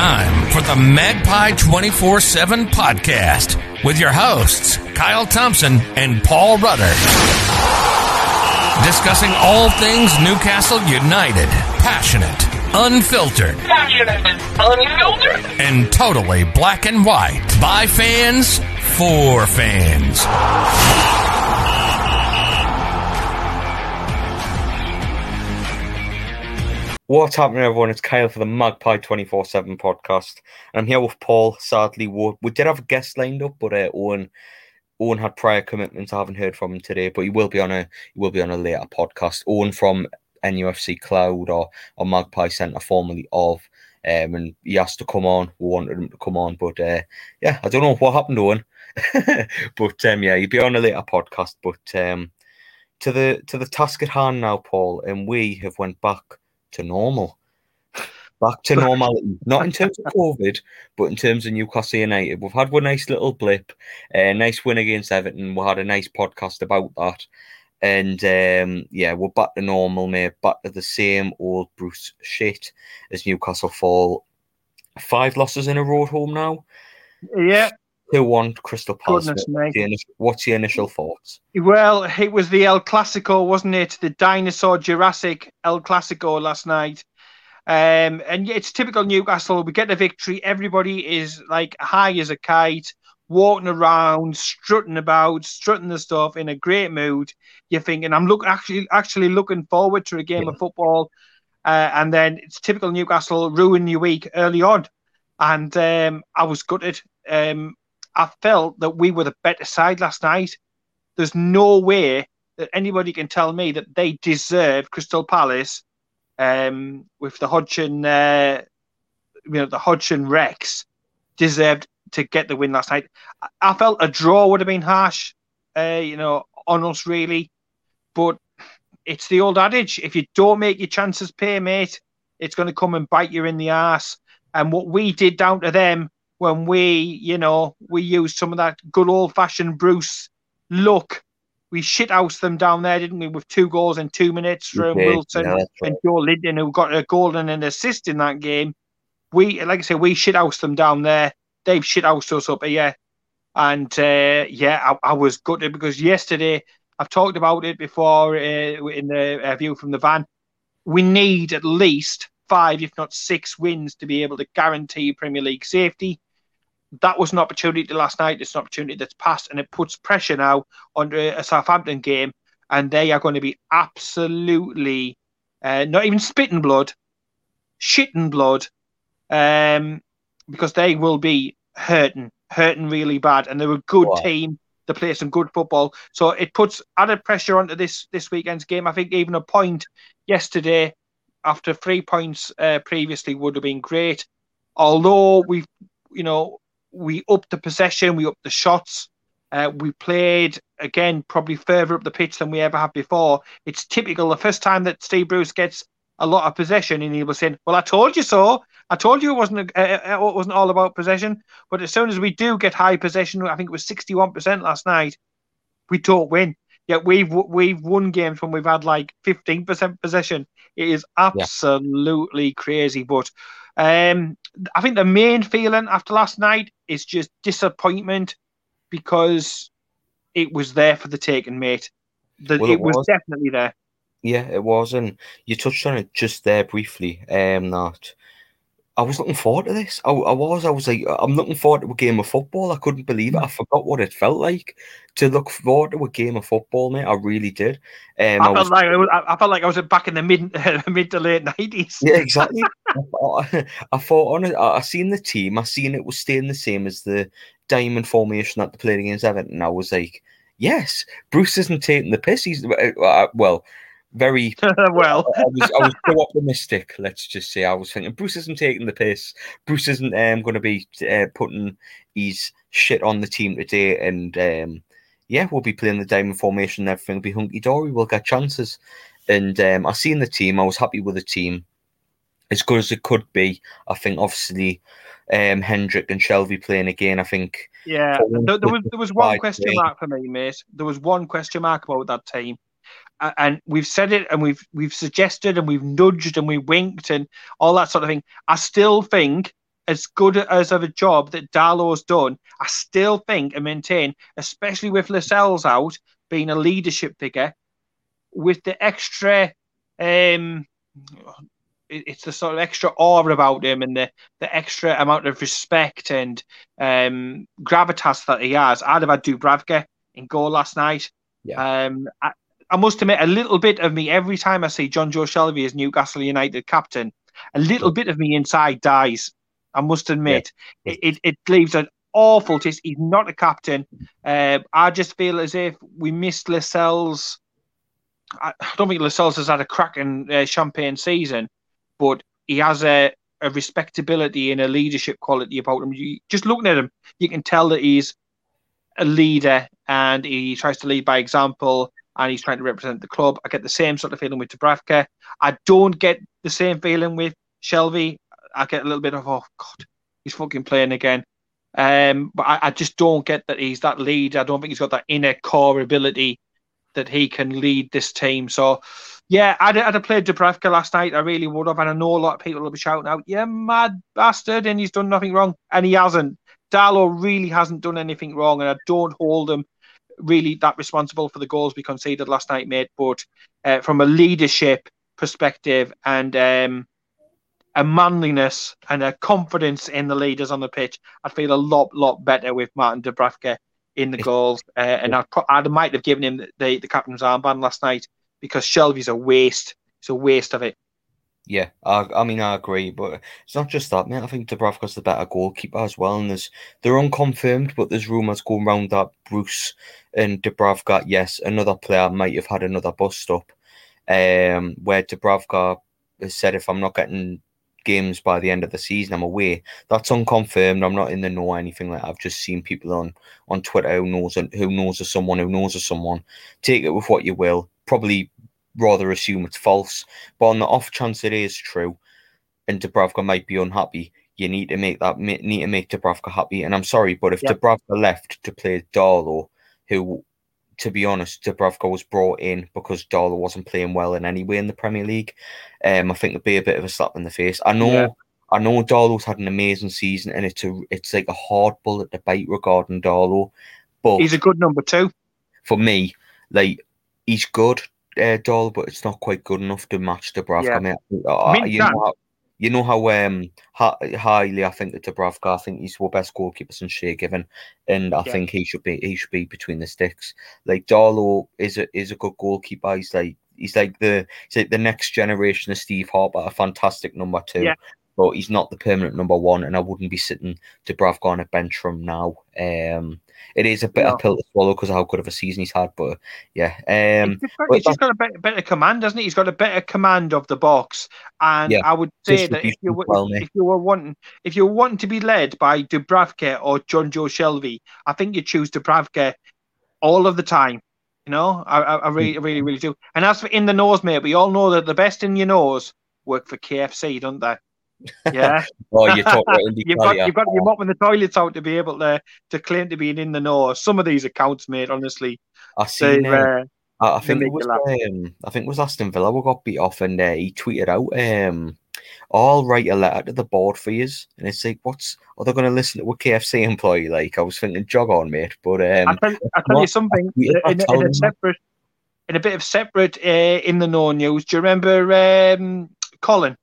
time for the Magpie 24 7 podcast with your hosts, Kyle Thompson and Paul Rudder. Discussing all things Newcastle United, passionate, unfiltered, passionate, unfiltered, and totally black and white. By fans, for fans. What's happening, everyone? It's Kyle for the Magpie 24 7 podcast. And I'm here with Paul. Sadly, we, did have a guest lined up, but uh, Owen Owen had prior commitments. I haven't heard from him today, but he will be on a he will be on a later podcast. Owen from NUFC Cloud or, or Magpie Centre, formerly of, um, and he asked to come on. We wanted him to come on, but uh, yeah, I don't know what happened Owen, but um, yeah, he'll be on a later podcast. But um, to the to the task at hand now, Paul, and we have went back to normal. Back to normality, not in terms of COVID, but in terms of Newcastle United. We've had one nice little blip, a nice win against Everton. We had a nice podcast about that. And um, yeah, we're back to normal, mate. Back to the same old Bruce shit as Newcastle fall. Five losses in a row at home now. Yeah. 2 1 Crystal Palace. What's the, initial, what's the initial thoughts? Well, it was the El Clasico, wasn't it? The dinosaur Jurassic El Clasico last night. Um, and it's typical Newcastle. We get the victory. Everybody is like high as a kite, walking around, strutting about, strutting the stuff in a great mood. You're thinking, I'm look actually actually looking forward to a game yeah. of football. Uh, and then it's typical Newcastle ruin your week early on. And um, I was gutted. Um, I felt that we were the better side last night. There's no way that anybody can tell me that they deserve Crystal Palace um, with the Hodgson, uh, you know, the Hodgson Rex deserved to get the win last night. I felt a draw would have been harsh, uh, you know, on us really, but it's the old adage: if you don't make your chances pay, mate, it's going to come and bite you in the ass. And what we did down to them when we, you know, we used some of that good old fashioned Bruce look. We shithoused them down there, didn't we, with two goals in two minutes from Wilson yeah, and Joelinton, who got a goal and an assist in that game. We, like I say, we shithoused them down there. They've shithoused us up here. And uh, yeah, I, I, was gutted because yesterday, I've talked about it before uh, in the uh, view from the van. We need at least five, if not six wins to be able to guarantee Premier League safety that was an opportunity last night. It's an opportunity that's passed, and it puts pressure now on a Southampton game, and they are going to be absolutely uh, not even spitting blood, shitting blood, um, because they will be hurting, hurting really bad, and they're a good wow. team. They play some good football, so it puts added pressure onto this this weekend's game. I think even a point yesterday after three points uh, previously would have been great. Although we've, you know, we upped the possession, we upped the shots. Uh, we played again, probably further up the pitch than we ever have before. It's typical. The first time that Steve Bruce gets a lot of possession, and he was saying, "Well, I told you so. I told you it wasn't uh, uh, it wasn't all about possession." But as soon as we do get high possession, I think it was sixty-one percent last night. We don't win. Yet we've we've won games when we've had like fifteen percent possession. It is absolutely yeah. crazy. But um, I think the main feeling after last night is just disappointment because it was there for the taking, mate. The, well, it, it was. was. definitely there. Yeah, it was, and you touched on it just there briefly. Um, that I was looking forward to this. I, I, was. I was like, I'm looking forward to a game of football. I couldn't believe it. I forgot what it felt like to look forward to a game of football, mate. I really did. Um, I, felt was, like I, was, I, felt like I was back in the mid mid to late nineties. Yeah, exactly. I, I thought on it. I seen the team. I seen it was staying the same as the diamond formation that they played against Everton. And I was like, yes, Bruce isn't taking the piss. He's uh, uh well very well. I, was I was so optimistic. Let's just say I was thinking Bruce isn't taking the piss. Bruce isn't um, going to be uh, putting his shit on the team today, and um, yeah, we'll be playing the diamond formation. And everything will be hunky dory. We'll get chances, and um, I seen the team. I was happy with the team, as good as it could be. I think obviously. Um, Hendrick and Shelvey playing again. I think. Yeah, there, there was there was one question mark for me, mate. There was one question mark about that team and we've said it and we've we've suggested and we've nudged and we winked and all that sort of thing. I still think as good as of a job that Darlow's done, I still think and maintain, especially with Lascelles out being a leadership figure, with the extra, um, it's the sort of extra awe about him and the, the extra amount of respect and um, gravitas that he has. I'd have had Dubravka in goal last night. Yeah. Um, I, I must admit, a little bit of me every time I see Jonjo Shelvey as Newcastle United captain, a little bit of me inside dies. I must admit, yeah. it, it, it leaves an awful taste. He's not a captain. Uh, I just feel as if we missed Lascelles. I don't think Lascelles has had a cracking uh, champagne season, but he has a, a respectability and a leadership quality about him. You, just looking at him, you can tell that he's a leader and he tries to lead by example and he's trying to represent the club. I get the same sort of feeling with Dubravka. I don't get the same feeling with Shelvey. I get a little bit of, oh, God, he's fucking playing again. Um, but I, I, just don't get that he's that lead. I don't think he's got that inner core ability that he can lead this team. So, yeah, I'd, I'd have played Dubravka last night. I really would have. And I know a lot of people will be shouting out, yeah, mad bastard, and he's done nothing wrong. And he hasn't. Darlow really hasn't done anything wrong. And I don't hold him really that responsible for the goals we conceded last night, mate. But uh, from a leadership perspective and um, a manliness and a confidence in the leaders on the pitch, I feel a lot, lot better with Martin Dubravka in the goals. Uh, and I, I might have given him the, the captain's armband last night because Shelvey's a waste. It's a waste of it. Yeah, I, I mean I agree, but it's not just that, mate. I think Dubravka's the better goalkeeper as well, and there's they're unconfirmed, but there's rumours going around that Bruce and Dubravka, yes, another player might have had another bust up, um, where Dubravka has said if I'm not getting games by the end of the season, I'm away. That's unconfirmed. I'm not in the know or anything like that. I've just seen people on on Twitter who knows and who knows of someone who knows of someone. Take it with what you will. Probably rather assume it's false. But on the off chance it is true, and Dubravka might be unhappy, you need to make that need to make Dubravka happy. And I'm sorry, but if yep. Dubravka left to play Darlow, who, to be honest, Dubravka was brought in because Darlow wasn't playing well in any way in the Premier League, um, I think it'd be a bit of a slap in the face. I know. Yeah. I know Darlow's had an amazing season, and it's a it's like a hard bullet to bite regarding Darlow, but he's a good number two for me. Like he's good uh, but it's not quite good enough to match Dubravka. Yeah. I mean, uh, you, know you know how um highly I think that Dubravka. I think he's the best goalkeeper since Shay Given, and I yeah. think he should be he should be between the sticks. Like Darlow is a is a good goalkeeper. He's like he's like the he's like the next generation of Steve Harper, a fantastic number two. Yeah. But he's not the permanent number one, and I wouldn't be sitting Dubravka on a bench from now. Um, it is a bit no. of a pill to swallow because of how good of a season he's had. But yeah, um, he's, just got a better, better command, doesn't he? He's got a better command of the box, and yeah, I would say that if you, well, if, if you were wanting if you were wanting to be led by Dubravka or John Joe Shelvey, I think you choose Dubravka all of the time. You know, I, I, I really, really, really do. And as for in the nose, mate, we all know that the best in your nose work for KFC, don't they? Yeah. oh, you talk you've got you've got your mopping the toilets out to be able to to claim to be in the know. Some of these accounts, mate, honestly. I see. Uh, I, I think it was um, I think it was Aston Villa we got beat off, and uh, he tweeted out, um, "I'll write a letter to the board for you." And it's like, what's are they going to listen to a KFC employee? Like, I was thinking, jog on, mate. But um, I tell, I tell you something in, in, in, a separate, in a bit of separate uh, in the know news. Do you remember um, Colin?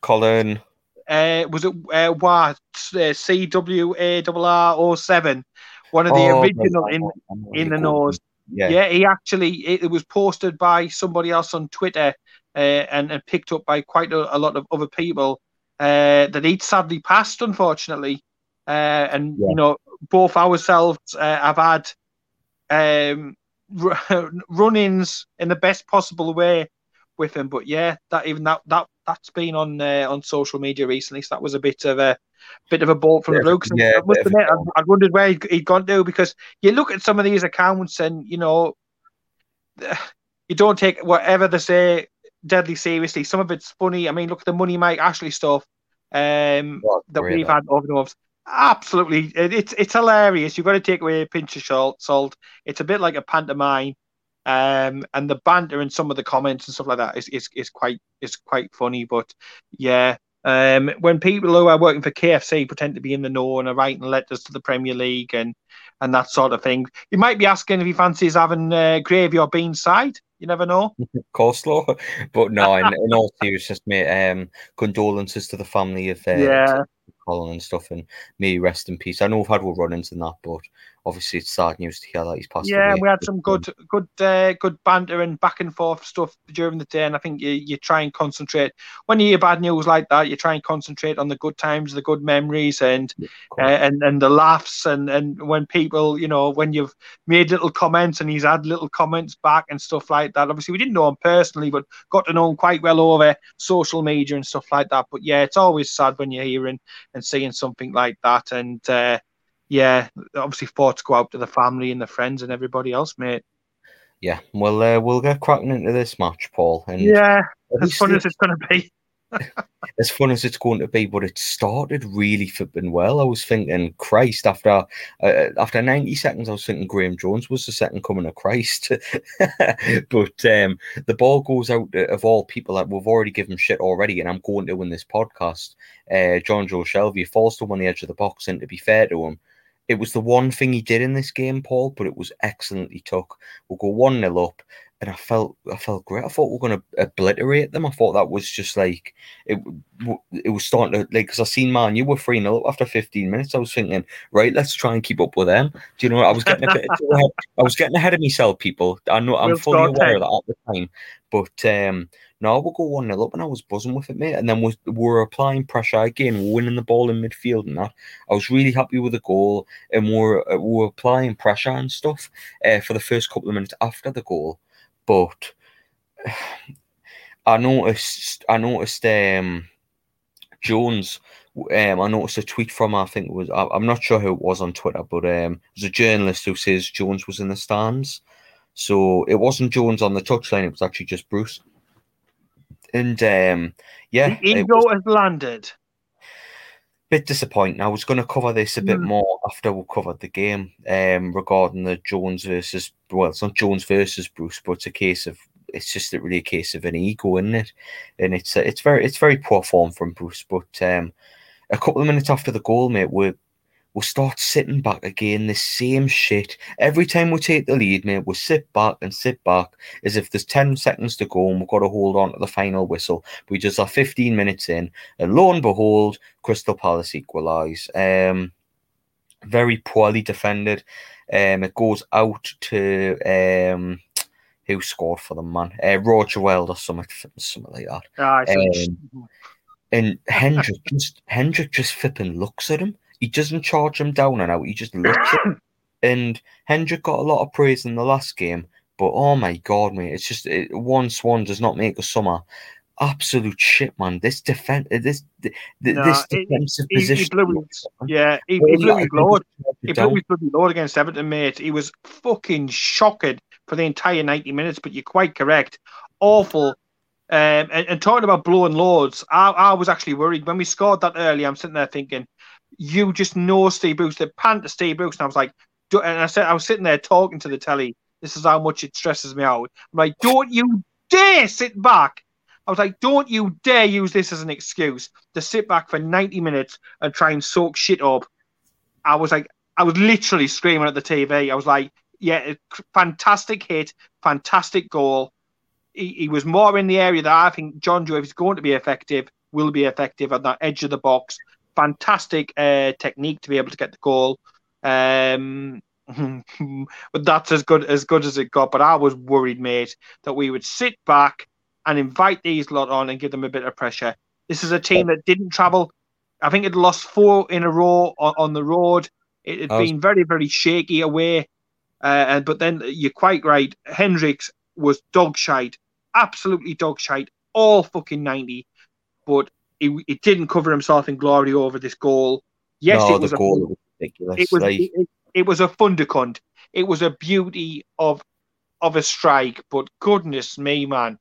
Colin. Uh, was it uh, what uh, CWARR07? One of the oh, original in in the nose. Yeah. yeah, he actually it, it, was posted by somebody else on Twitter uh, and, and picked up by quite a, a lot of other people uh, that he'd sadly passed, unfortunately. Uh, and yeah. you know, both ourselves uh, have had um, run-ins in the best possible way with him. But yeah, that even that that that's been on uh, on social media recently. So that was a bit of a bit of a bolt from yeah, the blue. Yeah, I must admit, I, I, wondered where he'd, he'd gone to because you look at some of these accounts and you know you don't take whatever they say deadly seriously. Some of it's funny. I mean, look at the Money Mike Ashley stuff um, that we've had over the months. Absolutely, it, it's it's hilarious. You've got to take away a pinch of salt. It's a bit like a pantomime. Um, and the banter and some of the comments and stuff like that is, is, is quite is quite funny. But yeah, Um, when people who are working for KFC pretend to be in the know and are writing letters to the Premier League and and that sort of thing, you might be asking if he fancies having uh, gravy or bean side. You never know. Coleslaw, but no. In, in all seriousness, mate. Um, condolences to the family of uh, Yeah. Colin and stuff, and may rest in peace. I know we've had we'll run into that, but obviously it's sad news to hear that he's passed Yeah, away. we had some good, good, uh, good banter and back and forth stuff during the day, and I think you, you try and concentrate when you hear bad news like that. You try and concentrate on the good times, the good memories, and um, uh, and and the laughs, and and when people, you know, when you've made little comments and he's had little comments back and stuff like that. Obviously, we didn't know him personally, but got to know him quite well over social media and stuff like that. But yeah, it's always sad when you're hearing and seeing something like that, and. Uh, yeah, obviously thoughts go out to the family and the friends and everybody else, mate. yeah, well, uh, we'll get cracking into this match, Paul. And Yeah, as fun as it's going to be. as fun as it's going to be, but it started really flipping well. I was thinking, Christ, after uh, after 90 seconds, I was thinking Graham Jones was the second coming of Christ. but um, the ball goes out of all people that we've already given shit already, and I'm going to win this podcast. Uh, John Joe Shelvey falls to him on the edge of the box, and to be fair to him, it was the one thing he did in this game, Paul, but it was excellently took. We'll go 1 0 up. And I felt, I felt great. I thought we are going to obliterate them. I thought that was just like it. It was starting to like because I seen man, you were three 0 after fifteen minutes. I was thinking, right, let's try and keep up with them. Do you know? I was getting a bit. I was getting ahead of myself, people. I know I'm We'll fully aware of that at the time, but um, no, we'll go one 0 up, and I was buzzing with it, mate. And then we we were applying pressure again, winning the ball in midfield, and that. I was really happy with the goal, and we we're uh, we we're applying pressure and stuff uh, for the first couple of minutes after the goal, but. I noticed. I noticed. Um, Jones. Um, I noticed a tweet from. I think it was. I, I'm not sure who it was on Twitter, but um, there's a journalist who says Jones was in the stands. So it wasn't Jones on the touchline. It was actually just Bruce. And um, yeah, the ego was has landed. bit disappointing. I was going to cover this a bit Mm. more after we covered the game um, regarding the Jones versus. Well, it's not Jones versus Bruce, but it's a case of. It's just really a case of an ego, isn't it? And it's it's very it's very poor form from Bruce. But um, a couple of minutes after the goal, mate, we we'll start sitting back again. The same shit every time we take the lead, mate. We sit back and sit back as if there's ten seconds to go and we've got to hold on to the final whistle. We just are 15 minutes in, and lo and behold, Crystal Palace equalise. Um, very poorly defended. Um, it goes out to um, who scored for them, man? Uh, Roger Wild or something, something like that. Ah, Um, And Hendrick just Hendrick just flipping looks at him. He doesn't charge him down and out. He just looks. And Hendrick got a lot of praise in the last game, but oh my god, mate, it's just it, one swan does not make a summer. Absolute shit, man. This defense, this th- th- No, this it- defensive he- he position. blew yeah, he, he blew his load. He blew his bloody load against Everton, mate. He was fucking shocked for the entire 90 minutes, but you're quite correct. Awful. Um, and, and talking about blowing loads, I, I was actually worried when we scored that early. I'm sitting there thinking, you just know Steve Bruce, the pan to Steve Bruce. And I was like, and I said, I was sitting there talking to the telly. This is how much it stresses me out. I'm like, don't you dare sit back. I was like, don't you dare use this as an excuse to sit back for 90 minutes and try and soak shit up. I was like, I was literally screaming at the TV. I was like, yeah, fantastic hit, fantastic goal. He, he was more in the area that I think John Joe, if he's going to be effective, will be effective at that edge of the box. Fantastic uh, technique to be able to get the goal. Um, but that's as good as good as it got. But I was worried, mate, that we would sit back and invite these lot on and give them a bit of pressure. This is a team that didn't travel. I think it lost four in a row on, on the road. It had was- been very, very shaky away. Uh, and but then you're quite right. Hendricks was dog shite, absolutely dog shite, all fucking ninety. But he, he didn't cover himself in glory over this goal. Yes, no, it was a goal was ridiculous. it was like, it, it was a thundercunt. It was a beauty of of a strike. But goodness me, man,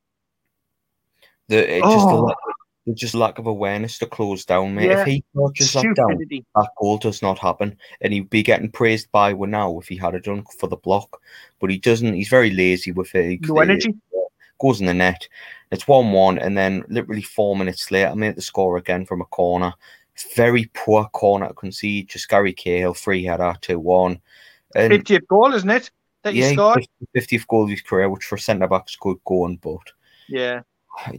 the, it just the, Oh. lack- the just lack of awareness to close down, mate. Yeah. If he touches that down, that goal does not happen, and he'd be getting praised by now if he had it done for the block. But he doesn't. He's very lazy with it. No energy. Goes in the net. It's one one, and then literally four minutes later, I made the score again from a corner. Very poor corner to concede. Just Gary Cahill, free header, two one. And 50th goal, isn't it? That you yeah, scored? 50th goal of his career, which for centre backs good going, but Yeah.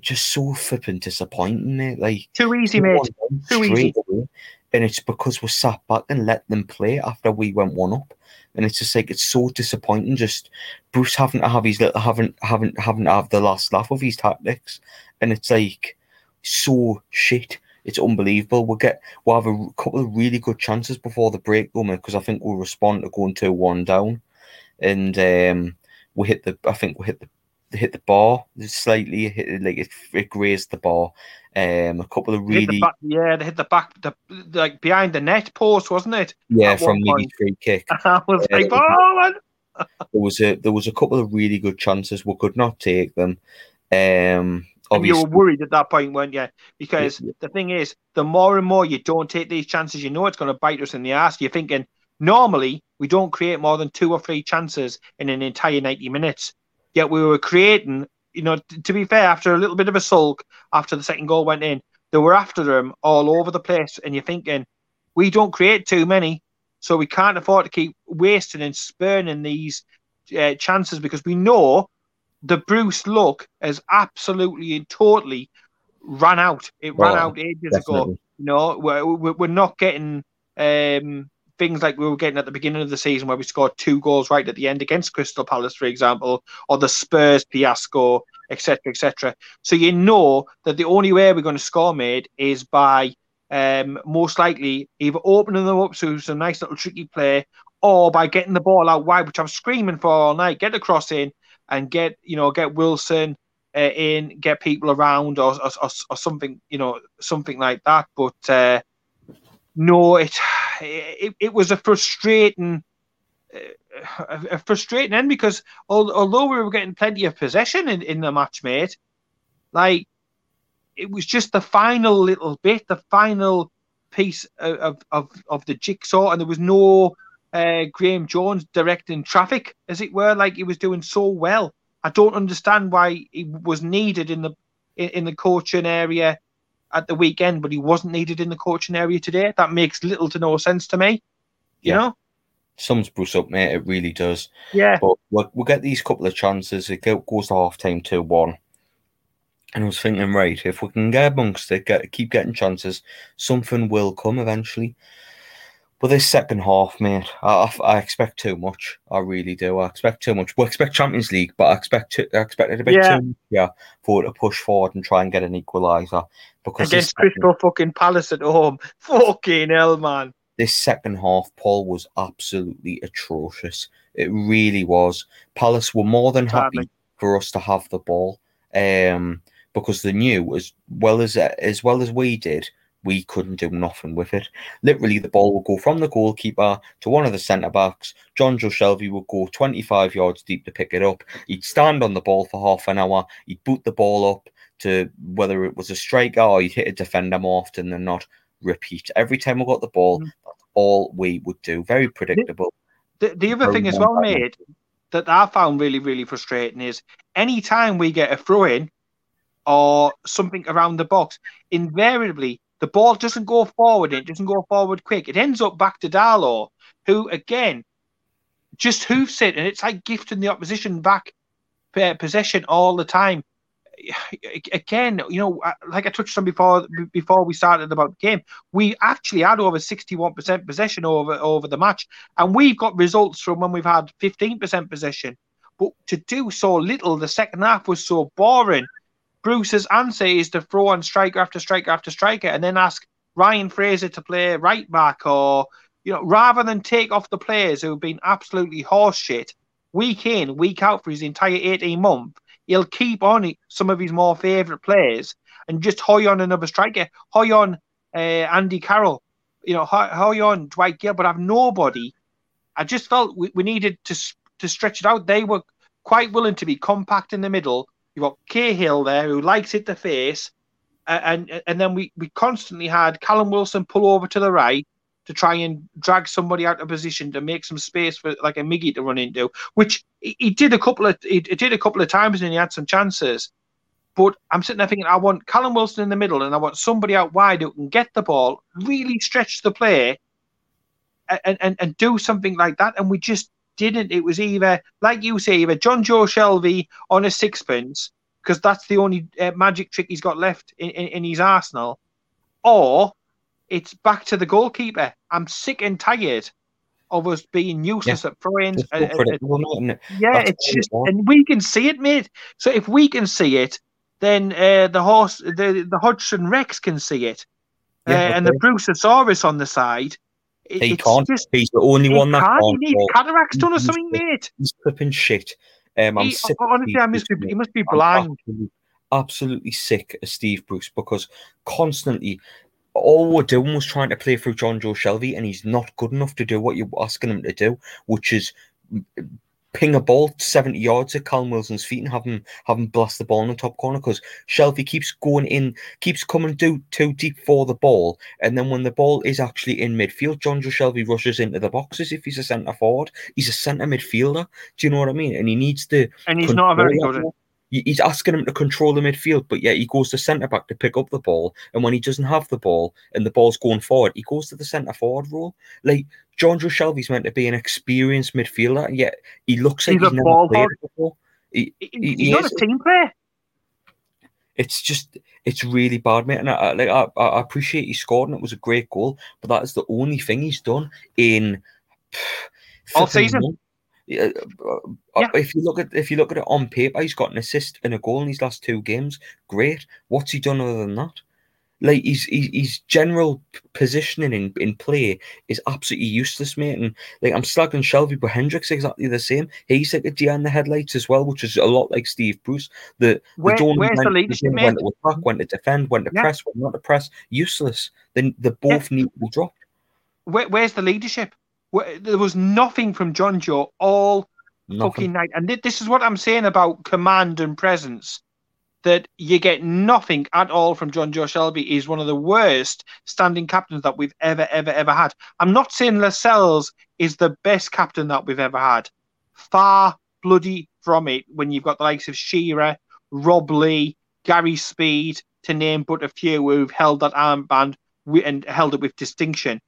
just so flipping disappointing, mate. Like Too easy, mate. Too easy. away, and it's because we sat back and let them play after we went one up. And it's just like it's so disappointing. Just Bruce having to have his little having having to have the last laugh of his tactics, and it's like so shit. It's unbelievable. We'll get we'll have a couple of really good chances before the break, though, because I think we'll respond to going two one down, and um, we hit the. I think we hit the hit the bar slightly. Hit it, like it, it grazed the bar. Um, a couple of They really back, yeah, they hit the back, the, like behind the net post, wasn't it? yeah at from the free kick. I was Yeah, like, oh, man. There was a there was a couple of really good chances. We could not take them. Um, And you were worried at that point, weren't you? Because Yeah. the thing is, the more and more you don't take these chances, you know it's going to bite us in the ass. You're thinking, normally, we don't create more than two or three chances in an entire 90 minutes. Yet we were creating, you know, t- to be fair, after a little bit of a sulk, after the second goal went in, they were after them all over the place. And you're thinking, we don't create too many, so we can't afford to keep wasting and spurning these uh, chances because we know the Bruce look has absolutely and totally ran out. It ran Oh, out ages ago. definitely. You know, we're, we're we're not getting um, things like we were getting at the beginning of the season where we scored two goals right at the end against Crystal Palace, for example, or the Spurs fiasco, etc., etc. So you know that the only way we're going to score, mate, is by um, most likely either opening them up to some nice little tricky play, or by getting the ball out wide, which I'm screaming for all night. Get the cross in and get you know get Wilson uh, in, get people around, or, or, or, or something you know something like that. But uh, no, it, it it was a frustrating. A frustrating end because although we were getting plenty of possession in, in the match, mate, like it was just the final little bit, the final piece of of, of, of the jigsaw, and there was no uh, Graham Jones directing traffic, as it were, like he was doing so well. I don't understand why he was needed in the in, in the coaching area at the weekend, but he wasn't needed in the coaching area today. That makes little to no sense to me. You Yeah. know? sums Bruce up, mate. It really does. Yeah. But we'll, we'll get these couple of chances. It goes to half time 2 1. And I was thinking, right, if we can get amongst it, get, keep getting chances, something will come eventually. But this second half, mate, I, I, expect too much. I really do. I expect too much. We expect Champions League, but I expect to, I expect it a bit Yeah. too much, yeah, for it to push forward and try and get an equaliser. Because Against Crystal fucking Palace at home. Fucking hell, man. this second half, Paul was absolutely atrocious. It really was. Palace were more than happy for us to have the ball, um, because they knew as well as as well as we did, we couldn't do nothing with it. Literally, the ball would go from the goalkeeper to one of the centre backs. John Joe Shelvey would go 25 yards deep to pick it up. He'd stand on the ball for half an hour. He'd boot the ball up to whether it was a striker or he'd hit a defender more often than not. Repeat every time we got the ball. Mm. That's all we would do. Very predictable. The, the other Very thing as well, mate, that I found really, really frustrating is any time we get a throw in or something around the box, invariably the ball doesn't go forward it doesn't go forward quick. It ends up back to Darlow, who again just hoofs it, and it's like gifting the opposition back uh, possession all the time. Again, you know, uh, like I touched on before before we started about the game, we actually had over sixty-one percent possession over over the match, and we've got results from when we've had fifteen percent possession. But to do so little, the second half was so boring. Bruce's answer is to throw on striker after striker after striker, and then ask Ryan Fraser to play right back, or you know, rather than take off the players who have been absolutely horseshit week in, week out for his entire eighteen month. He'll keep on some of his more favourite players and just hoy on another striker, hoy on uh, Andy Carroll, you know, hoy, hoy on Dwight Gayle, but have nobody. I just felt we, we needed to to stretch it out. They were quite willing to be compact in the middle. You've got Cahill there who likes it to face, and and then we, we constantly had Callum Wilson pull over to the right to try and drag somebody out of position to make some space for like a Miggy to run into, which he, he did a couple of he, he did a couple of times and he had some chances. But I'm sitting there thinking, I want Callum Wilson in the middle, and I want somebody out wide who can get the ball, really stretch the play, and and, and do something like that. And we just didn't. It was either, like you say, either Jonjo Shelvey on a sixpence, because that's the only uh, magic trick he's got left in, in, in his arsenal, or it's back to the goalkeeper. I'm sick and tired of us being useless Yeah. at throw-ins. Just go Uh, uh, it, isn't it? yeah, it's just, and we can see it, mate. So if we can see it, then uh, the horse, the the Hodgson Rex can see it, uh, Yeah, and the okay. Bruceosaurus on the side. It- He can't. Just, He's the only he one that can't. can't. He needs cataracts done or something, mate. He's flipping shit. Um, I'm He, sick. honestly, I must be, he must be blind. absolutely, absolutely sick of Steve Bruce because constantly all we're doing was trying to play through John Joe Shelvey, and he's not good enough to do what you're asking him to do, which is ping a ball 70 yards at Callum Wilson's feet and have him have him blast the ball in the top corner because Shelvey keeps going in, keeps coming do, too deep for the ball, and then when the ball is actually in midfield, John Joe Shelvey rushes into the boxes if he's a centre forward. He's a centre midfielder. Do you know what I mean? And he needs to And he's not a very good. that ball. He- He's asking him to control the midfield, but yet he goes to centre back to pick up the ball. And when he doesn't have the ball and the ball's going forward, he goes to the centre forward role. Like John Joe Shelvey's meant to be an experienced midfielder, and yet he looks like He's he's, a never played before. He, He- he He's not is. a team player. It's just, it's really bad, mate. And I, like, I, I appreciate he scored, and it was a great goal. But that is the only thing he's done in All flipping season. months. Yeah, uh, uh, Yeah. If you look at if you look at it on paper, he's got an assist and a goal in his last two games. Great. What's he done other than that? Like his his, general positioning in, in play is absolutely useless, mate. And like I'm slagging Shelvey, but Hendricks exactly the same. He's like a deer in the headlights as well, which is a lot like Steve Bruce. The Where, don't where's the when- leadership, when to attack, when to defend, when to Yeah. press, when not to press. Useless. Then they both need to be dropped. Where, where's the leadership? There was nothing from John Joe all fucking night. And thi- this is what I'm saying about command and presence. That you get nothing at all from John Joe Shelvey. He's one of the worst standing captains that we've ever, ever, ever had. I'm not saying Lascelles is the best captain that we've ever had. Far bloody from it when you've got the likes of Shearer, Rob Lee, Gary Speed, to name but a few who've held that armband and held it with distinction.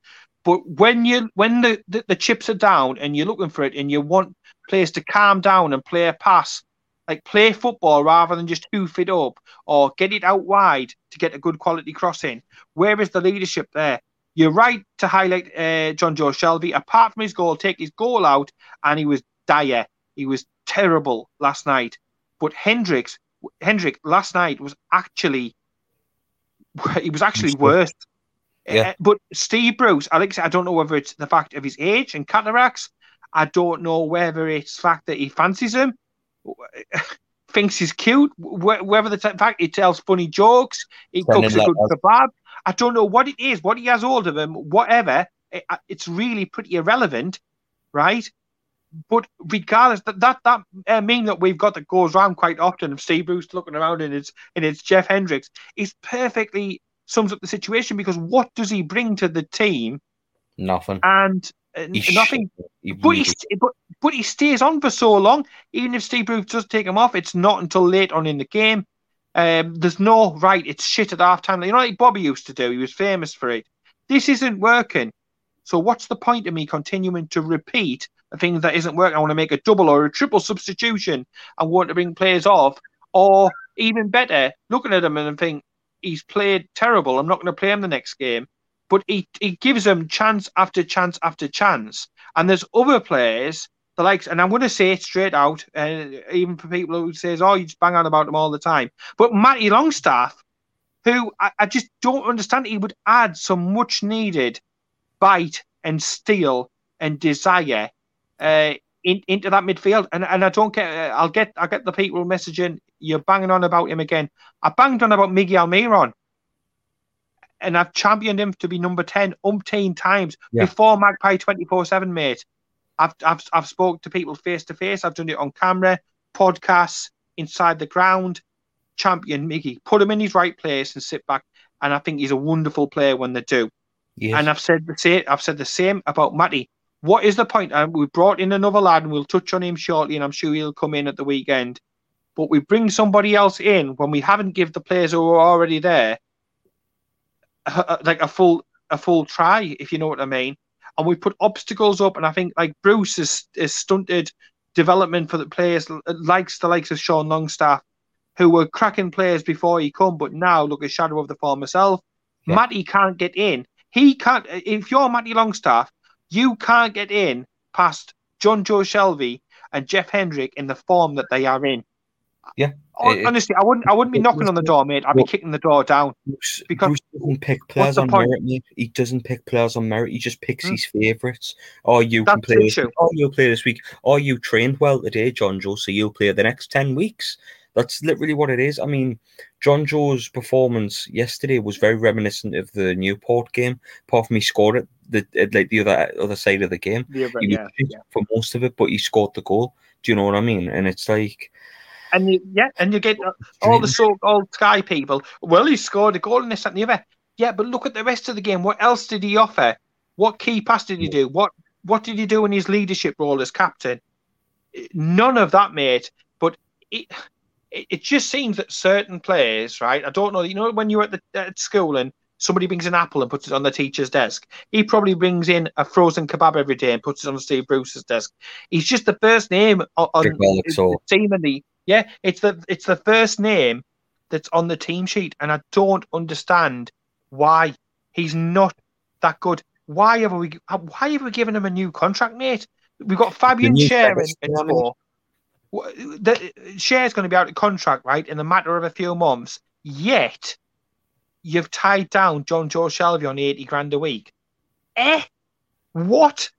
But when you when the, the, the chips are down and you're looking for it and you want players to calm down and play a pass, like play football rather than just hoof it up or get it out wide to get a good quality crossing. Where is the leadership there? You're right to highlight uh, John Joe Shelvey. Apart from his goal, take his goal out, and he was dire. He was terrible last night. But Hendricks, Hendrick last night was actually he was actually worse. Yeah. Uh, but Steve Bruce, Alex, I don't know whether it's the fact of his age and cataracts. I don't know whether it's the fact that he fancies him, thinks he's cute, wh- whether the t- fact he tells funny jokes, he Sending cooks a good kebab. I don't know what it is, what he has hold of him, whatever. It- it's really pretty irrelevant, right? But regardless, that that that uh, meme that we've got that goes around quite often of Steve Bruce looking around and it's and it's Jeff Hendricks is perfectly sums up the situation because what does he bring to the team Nothing. and uh, nothing. He But he really- but but he stays on for so long. Even if Steve Bruce does take him off, it's not until late on in the game. Um, there's no right. It's shit at half time. You know, like Bobby used to do. He was famous for it. This isn't working. So what's the point of me continuing to repeat a thing that isn't working? I want to make a double or a triple substitution. I want to bring players off, or even better, looking at them and think he's played terrible. I'm not going to play him the next game. But he, he gives them chance after chance after chance. And there's other players, the likes, and I'm going to say it straight out, uh, even for people who says, "Oh, you just bang on about them all the time." But Matty Longstaff, who I, I just don't understand, he would add some much needed bite and steel and desire uh, in, into that midfield. And and I don't get, uh, I'll get, I get the people messaging, you're banging on about him again. I banged on about Miguel Miron. And I've championed him to be number 10 umpteen times Yeah. before Magpie 24 7, mate. I've, I've, I've spoke to people face to face. I've done it on camera, podcasts, inside the ground. Champion Miggy. Put him in his right place and sit back. And I think he's a wonderful player when they do. Yes. And I've said the same. I've said the same about Matty. What is the point? And we brought in another lad, and we'll touch on him shortly, and I'm sure he'll come in at the weekend. but we bring somebody else in when we haven't give the players who are already there uh, uh like a full a full try, if you know what I mean. And we put obstacles up, and I think like Bruce is, is stunted development for the players uh, likes the likes of Sean Longstaff, who were cracking players before he come, but now look a shadow of the former self. Yeah. Matty can't get in. He can't. Uh, if you're Matty Longstaff, you can't get in past John Joe Shelvey and Jeff Hendrick in the form that they are in. Yeah. Honestly, I wouldn't. I wouldn't be knocking on the door, mate. I'd be kicking the door down. Because Bruce doesn't pick players on point? merit. Mate. He doesn't pick players on merit. He just picks hmm. his favourites. Or you That's can play. This, or you'll play this week. Or you trained well today, John Joe, so you'll play the next ten weeks. That's literally what it is. I mean, John Joe's performance yesterday was very reminiscent of the Newport game. Apart from he scored it the like the other other side of the game. Yeah, he yeah, yeah. for most of it, but he scored the goal. Do you know what I mean? And it's like and you, yeah, and you get all the so-called Sky people. Well, he scored a goal in this and the other. Yeah, but look at the rest of the game. What else did he offer? What key pass did he do? What what did he do in his leadership role as captain? None of that, mate. But it it just seems that certain players, right? I don't know. You know, when you're at the at school and somebody brings an apple and puts it on the teacher's desk, he probably brings in a frozen kebab every day and puts it on Steve Bruce's desk. He's just the first name on, on the team and the yeah, it's the it's the first name that's on the team sheet, and I don't understand why he's not that good. Why have we why have we given him a new contract, mate? We've got Fabian Schär in, in four. The Schär's going to be out of contract, right, in a matter of a few months. Yet, you've tied down Jonjo Shelvey on eighty grand a week. Eh? What?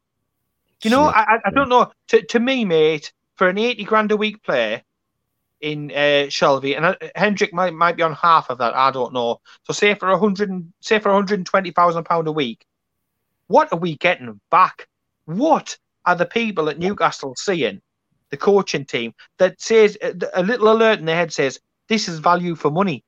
You know, I, I don't know. To, to me, mate, for an eighty grand a week player, in uh, Shelvey, and uh, Hendrick might might be on half of that. I don't know. So say for a hundred, say for one hundred and twenty thousand pound a week, what are we getting back? What are the people at Newcastle seeing? The coaching team that says uh, a little alert in their head says this is value for money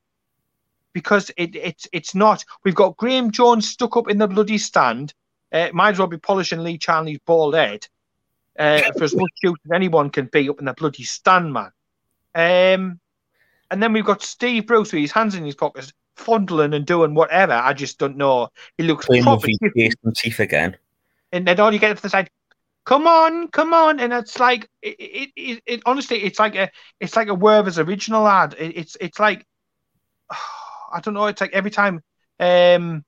because it, it's it's not. We've got Graham Jones stuck up in the bloody stand. Uh, might as well be polishing Lee Charnley's bald head uh, for as much shoot as anyone can be up in the bloody stand, man. Um, and then we've got Steve Bruce with his hands in his pockets, fondling and doing whatever. I just don't know. He looks Playing proper with teeth again. And then all you get to the side, come on, come on, and it's like it, it, it, it honestly, it's like a, it's like a Werther's original ad. It, it's, it's like, I don't know. It's like every time, um,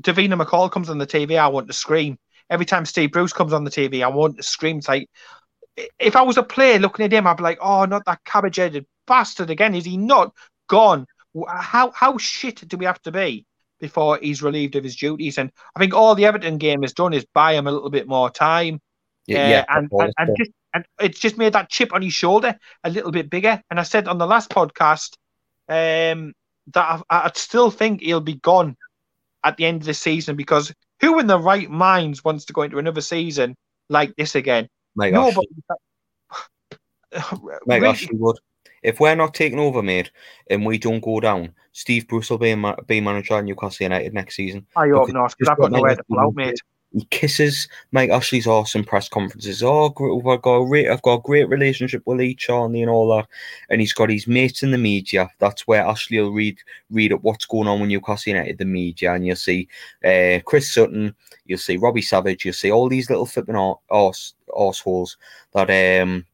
Davina McCall comes on the TV, I want to scream. Every time Steve Bruce comes on the TV, I want to scream. It's like if I was a player looking at him, I'd be like, oh, not that cabbage headed bastard again. Is he not gone? How how shit do we have to be before he's relieved of his duties? And I think all the Everton game has done is buy him a little bit more time. Yeah, uh, yeah and, and, and, just and it's just made that chip on his shoulder a little bit bigger. And I said on the last podcast um, that I, I'd still think he'll be gone at the end of the season because who in the right minds wants to go into another season like this again? My gosh. My gosh, he would. If we're not taking over, mate, and we don't go down, Steve Bruce will be, ma- be manager at Newcastle United next season. I hope not, because I've got nowhere to pull out, mate. He kisses Mike Ashley's awesome press conferences. Oh, I've got a great, I've got a great relationship with Lee Charnley and all that. And he's got his mates in the media. That's where Ashley will read read up what's going on with Newcastle United, the media, and you'll see uh, Chris Sutton, you'll see Robbie Savage, you'll see all these little flipping arse, arse holes that um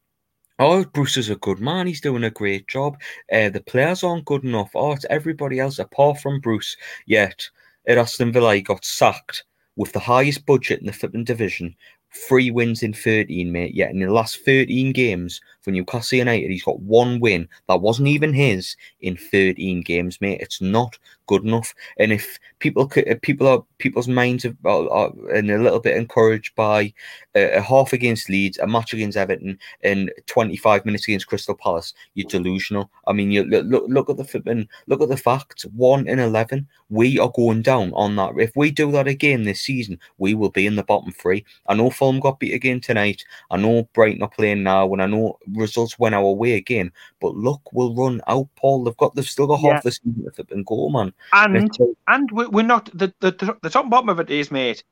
Oh, Bruce is a good man. He's doing a great job. Uh, the players aren't good enough. Oh, it's everybody else apart from Bruce. Yet at Aston Villa, he got sacked with the highest budget in the flipping division, three wins in 13, mate. Yet in the last 13 games for Newcastle United, he's got one win that wasn't even his in 13 games, mate. It's not good enough. And if people could, people are people's minds are, are, and a little bit encouraged by a, a, half against Leeds, a match against Everton, and 25 minutes against Crystal Palace, you're delusional. I mean, you look look at the flipping, look at the facts. One in 11, we are going down on that. If we do that again this season, we will be in the bottom three. I know Fulham got beat again tonight. I know Brighton are playing now, and I know results went our way again. But look, we'll run out, Paul. They've got they've still got half the season to flip and go, man. And and we're not the, the the top and bottom of it is, mate.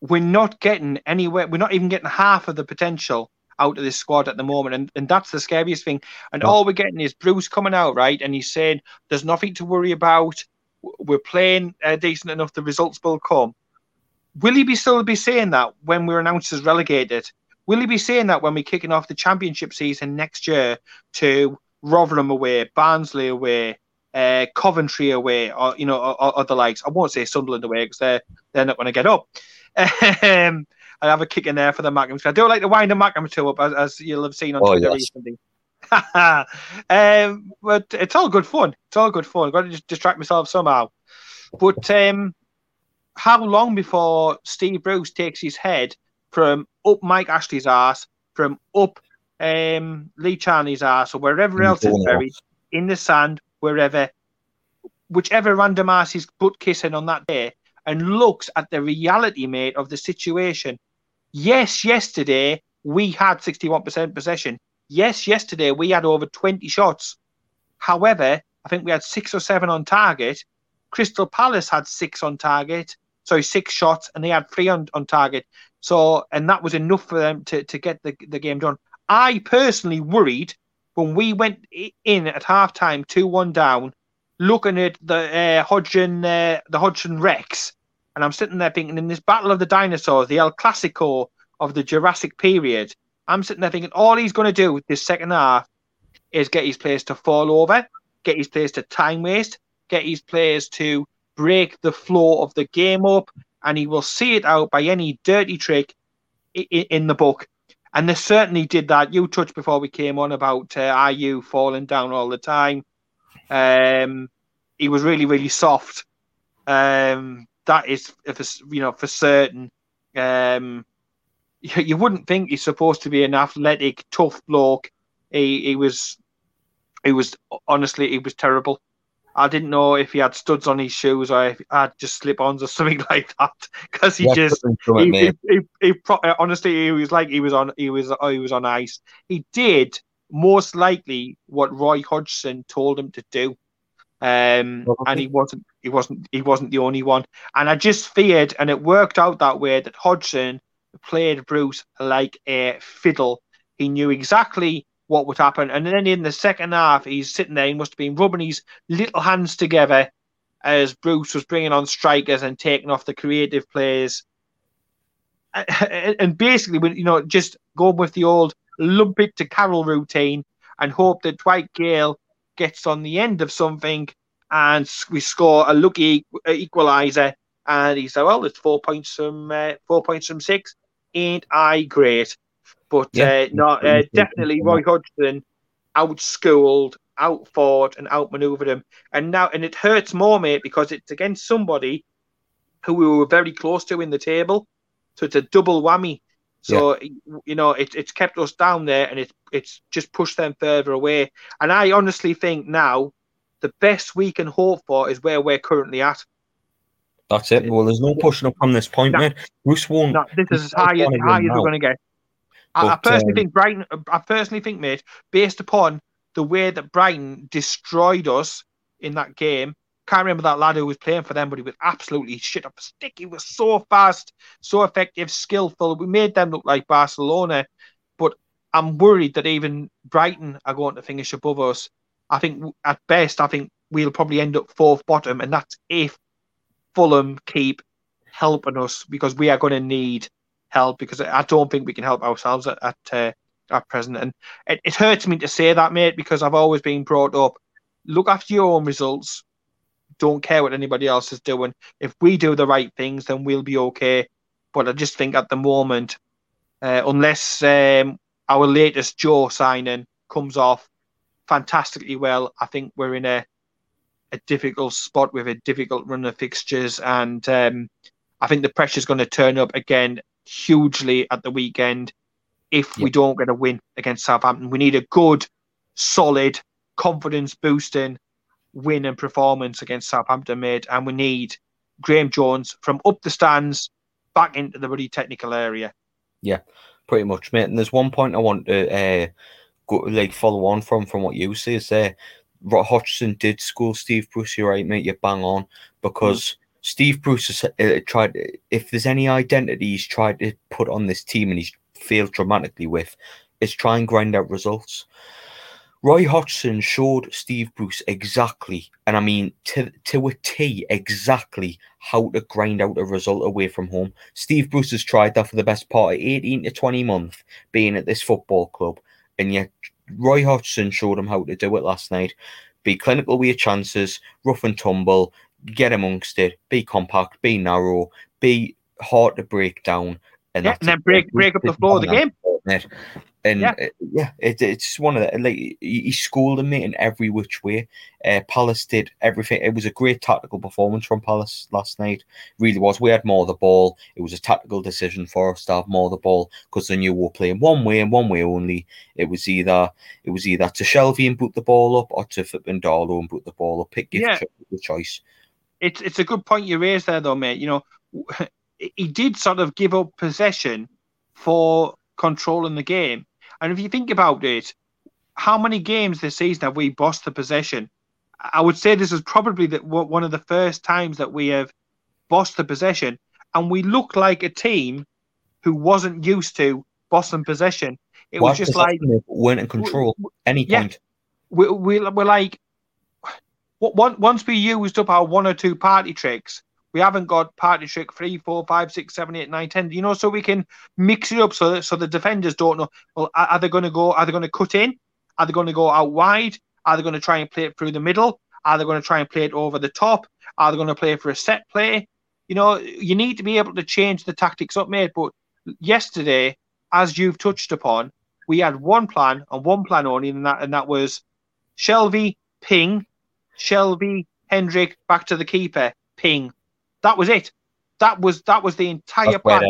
We're not getting anywhere. We're not even getting half of the potential out of this squad at the moment, and, and that's the scariest thing. And all we're getting is Bruce coming out right, and he's saying there's nothing to worry about. We're playing uh, decent enough. The results will come. Will he be still be saying that when we're announced as relegated? Will he be saying that when we're kicking off the championship season next year to Rotherham away, Barnsley away, uh, Coventry away, or you know, or, or, the likes? I won't say Sunderland away because they're they're not going to get up. um, I have a kick in there for the Mackems. I do like to wind the Mackems two up, as, as, you'll have seen on oh, Twitter yes. recently. um, but it's all good fun. It's all good fun. I've got to just distract myself somehow. But um, how long before Steve Bruce takes his head from up Mike Ashley's ass, from up um, Lee Charnley's ass, or wherever else is buried, in the sand, wherever, whichever random ass is butt kissing on that day, and looks at the reality, mate, of the situation. Yes, yesterday we had 61% possession. Yes, yesterday we had over 20 shots. However, I think we had six or seven on target. Crystal Palace had six on target, sorry, six shots, and they had three on, on target. So, and that was enough for them to, to get the, the game done. I personally worried when we went in at halftime, 2 1 down, looking at the uh, Hodgson, uh, the Hodgson Rex, and I'm sitting there thinking, in this battle of the dinosaurs, the El Clasico of the Jurassic period, I'm sitting there thinking, all he's going to do with this second half is get his players to fall over, get his players to time waste, get his players to break the flow of the game up, and he will see it out by any dirty trick in the book. And they certainly did that. You touched before we came on about uh, Ayew falling down all the time. Um, he was really, really soft. Um, that is, for, you know, for certain. Um, you, you, wouldn't think he's supposed to be an athletic, tough bloke. He, he was, he was honestly, he was terrible. I didn't know if he had studs on his shoes or if he had just slip-ons or something like that because he just he, he, he, he, honestly he was like he was on he was oh, he was on ice. He did most likely what Roy Hodgson told him to do, um, and he wasn't he wasn't he wasn't the only one. And I just feared, and it worked out that way that Hodgson played Bruce like a fiddle. He knew exactly what would happen. And then in the second half, he's sitting there. He must have been rubbing his little hands together as Bruce was bringing on strikers and taking off the creative players. And basically, you know, just going with the old lump it to Carroll routine and hope that Dwight Gayle gets on the end of something and we score a lucky equaliser. And he said, "Well, it's four points from uh, four points from six. Ain't I great?" But yeah. uh, no, uh, definitely Roy Hodgson outschooled, outfought, and outmaneuvered him. And now, and it hurts more, mate, because it's against somebody who we were very close to in the table. So it's a double whammy. So yeah. you know, it, it's kept us down there, and it, it's just pushed them further away. And I honestly think now the best we can hope for is where we're currently at. That's it. Well, there's no pushing up from this point, no, mate. Bruce won't. No, this is as high as, high as we're going to get. But, I, personally um, think Brighton. I personally think, mate, based upon the way that Brighton destroyed us in that game. Can't remember that lad who was playing for them, but he was absolutely shit up a stick. He was so fast, so effective, skillful. We made them look like Barcelona, but I'm worried that even Brighton are going to finish above us. I think at best, I think we'll probably end up fourth bottom, and that's if Fulham keep helping us because we are going to need help because I don't think we can help ourselves at at, uh, at present. And it, it hurts me to say that, mate, because I've always been brought up. Look after your own results. Don't care what anybody else is doing. If we do the right things, then we'll be okay. But I just think at the moment, uh, unless um, our latest Joe signing comes off fantastically well, I think we're in a a difficult spot with a difficult run of fixtures, and um, I think the pressure's going to turn up again hugely at the weekend if we don't get a win against Southampton. We need a good, solid, confidence boosting win and performance against Southampton, mate. And we need Graeme Jones from up the stands back into the really technical area. Yeah, pretty much, mate. And there's one point I want to uh, go, like follow on from from what you say is there. Uh, Hodgson did school Steve Bruce. You're right, mate. You bang on because. Steve Bruce has uh, tried. If there's any identity he's tried to put on this team and he's failed dramatically with, is try and grind out results. Roy Hodgson showed Steve Bruce exactly, and I mean to to a T, exactly how to grind out a result away from home. Steve Bruce has tried that for the best part of 18 to 20 months being at this football club, and yet Roy Hodgson showed him how to do it last night. Be clinical with your chances, rough and tumble, get amongst it, be compact, be narrow, be hard to break down, and, yeah, and then break break up the flow of the game. And yeah, it, yeah it, it's one of the like he schooled them in every which way. Uh, Palace did everything. It was a great tactical performance from Palace last night. really was. We had more of the ball. It was a tactical decision for us to have more of the ball because they knew we were playing one way and one way only. It was either it was either to Shelvey and put the ball up or to Flippin Darlow and put the ball up. Pick yeah. the choice. It's it's a good point you raised there, though, mate. You know, he did sort of give up possession for controlling the game and if you think about it, how many games this season have we bossed the possession? I would say this is probably the, one of the first times that we have bossed the possession, and we look like a team who wasn't used to bossing possession. It was just like weren't in control we, any yeah, point. We, we, we're like once we used up our one or two party tricks, we haven't got party trick three, four, five, six, seven, eight, nine, ten. You know, so we can mix it up so that so the defenders don't know. Well, are, they going to go? Are they going to cut in? Are they going to go out wide? Are they going to try and play it through the middle? Are they going to try and play it over the top? Are they going to play for a set play? You know, you need to be able to change the tactics up, mate. But yesterday, as you've touched upon, we had one plan and one plan only, and that and that was Shelvey ping, Shelvey Hendrick back to the keeper ping that was it. That was that was the entire plan,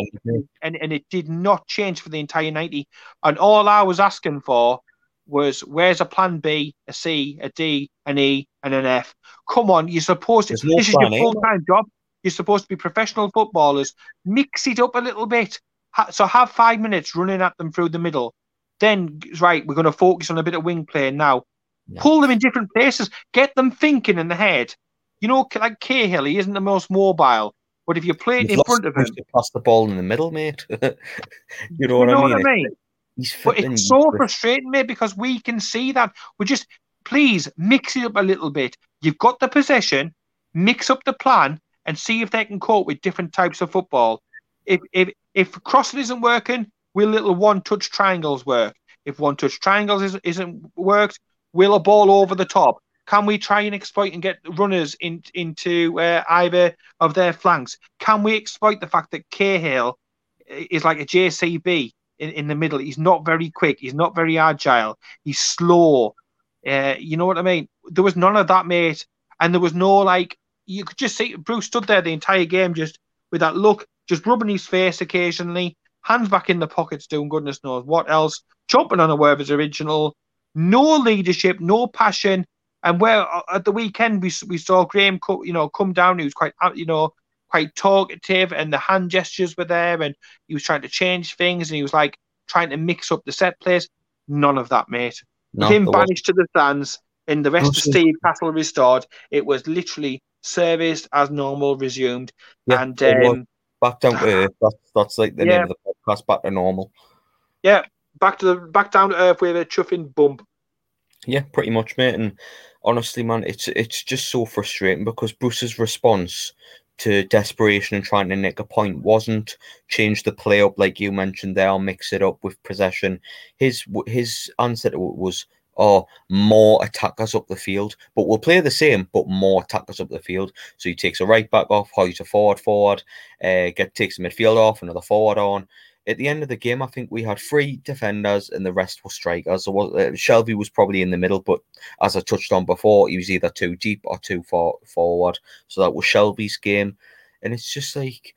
and and it did not change for the entire ninety. And all I was asking for was where's a plan B, a C, a D, an E, and an F. Come on, you're supposed to. No this is your full time job. You're supposed to be professional footballers. Mix it up a little bit. So have five minutes running at them through the middle. Then right, we're going to focus on a bit of wing play now. Yeah. Pull them in different places. Get them thinking in the head. You know, like Cahill, he isn't the most mobile, but if you play it in front of him, to pass the ball in the middle, mate. you know, what, you know I mean? what I mean? He's but it's so frustrating, mate, because we can see that. We just please mix it up a little bit. You've got the possession, mix up the plan, and see if they can cope with different types of football. If if if crossing isn't working, will little one touch triangles work? If one touch triangles isn't, isn't worked, will a ball over the top? Can we try and exploit and get runners in, into uh, either of their flanks? Can we exploit the fact that Cahill is like a JCB in, in the middle? He's not very quick. He's not very agile. He's slow. Uh, you know what I mean? There was none of that, mate. And there was no like you could just see Bruce stood there the entire game just with that look, just rubbing his face occasionally, hands back in the pockets, doing goodness knows what else, jumping on a word of his original. No leadership, no passion, and where uh, at the weekend we we saw Graeme, co- you know, come down. He was quite, uh, you know, quite talkative, and the hand gestures were there, and he was trying to change things, and he was like trying to mix up the set plays. None of that, mate. No, him banished to the stands, and the rest of Steve Castle restored. It was literally service as normal resumed, yeah, and um, back down to earth. That's, that's like the yeah. name of the podcast. Back to normal. Yeah, back to the back down to earth with a chuffing bump. Yeah, pretty much, mate. And honestly, man, it's it's just so frustrating because Bruce's response to desperation and trying to nick a point wasn't change the play up like you mentioned there, mix it up with possession. His his answer was, "Oh, more attackers up the field, but we'll play the same, but more attackers up the field." So he takes a right back off, hoys a forward forward, uh, get takes the midfield off, another forward on, at the end of the game, I think we had three defenders and the rest were strikers. So uh, Shelvey was probably in the middle, but as I touched on before, he was either too deep or too far forward. So that was Shelvey's game, and it's just like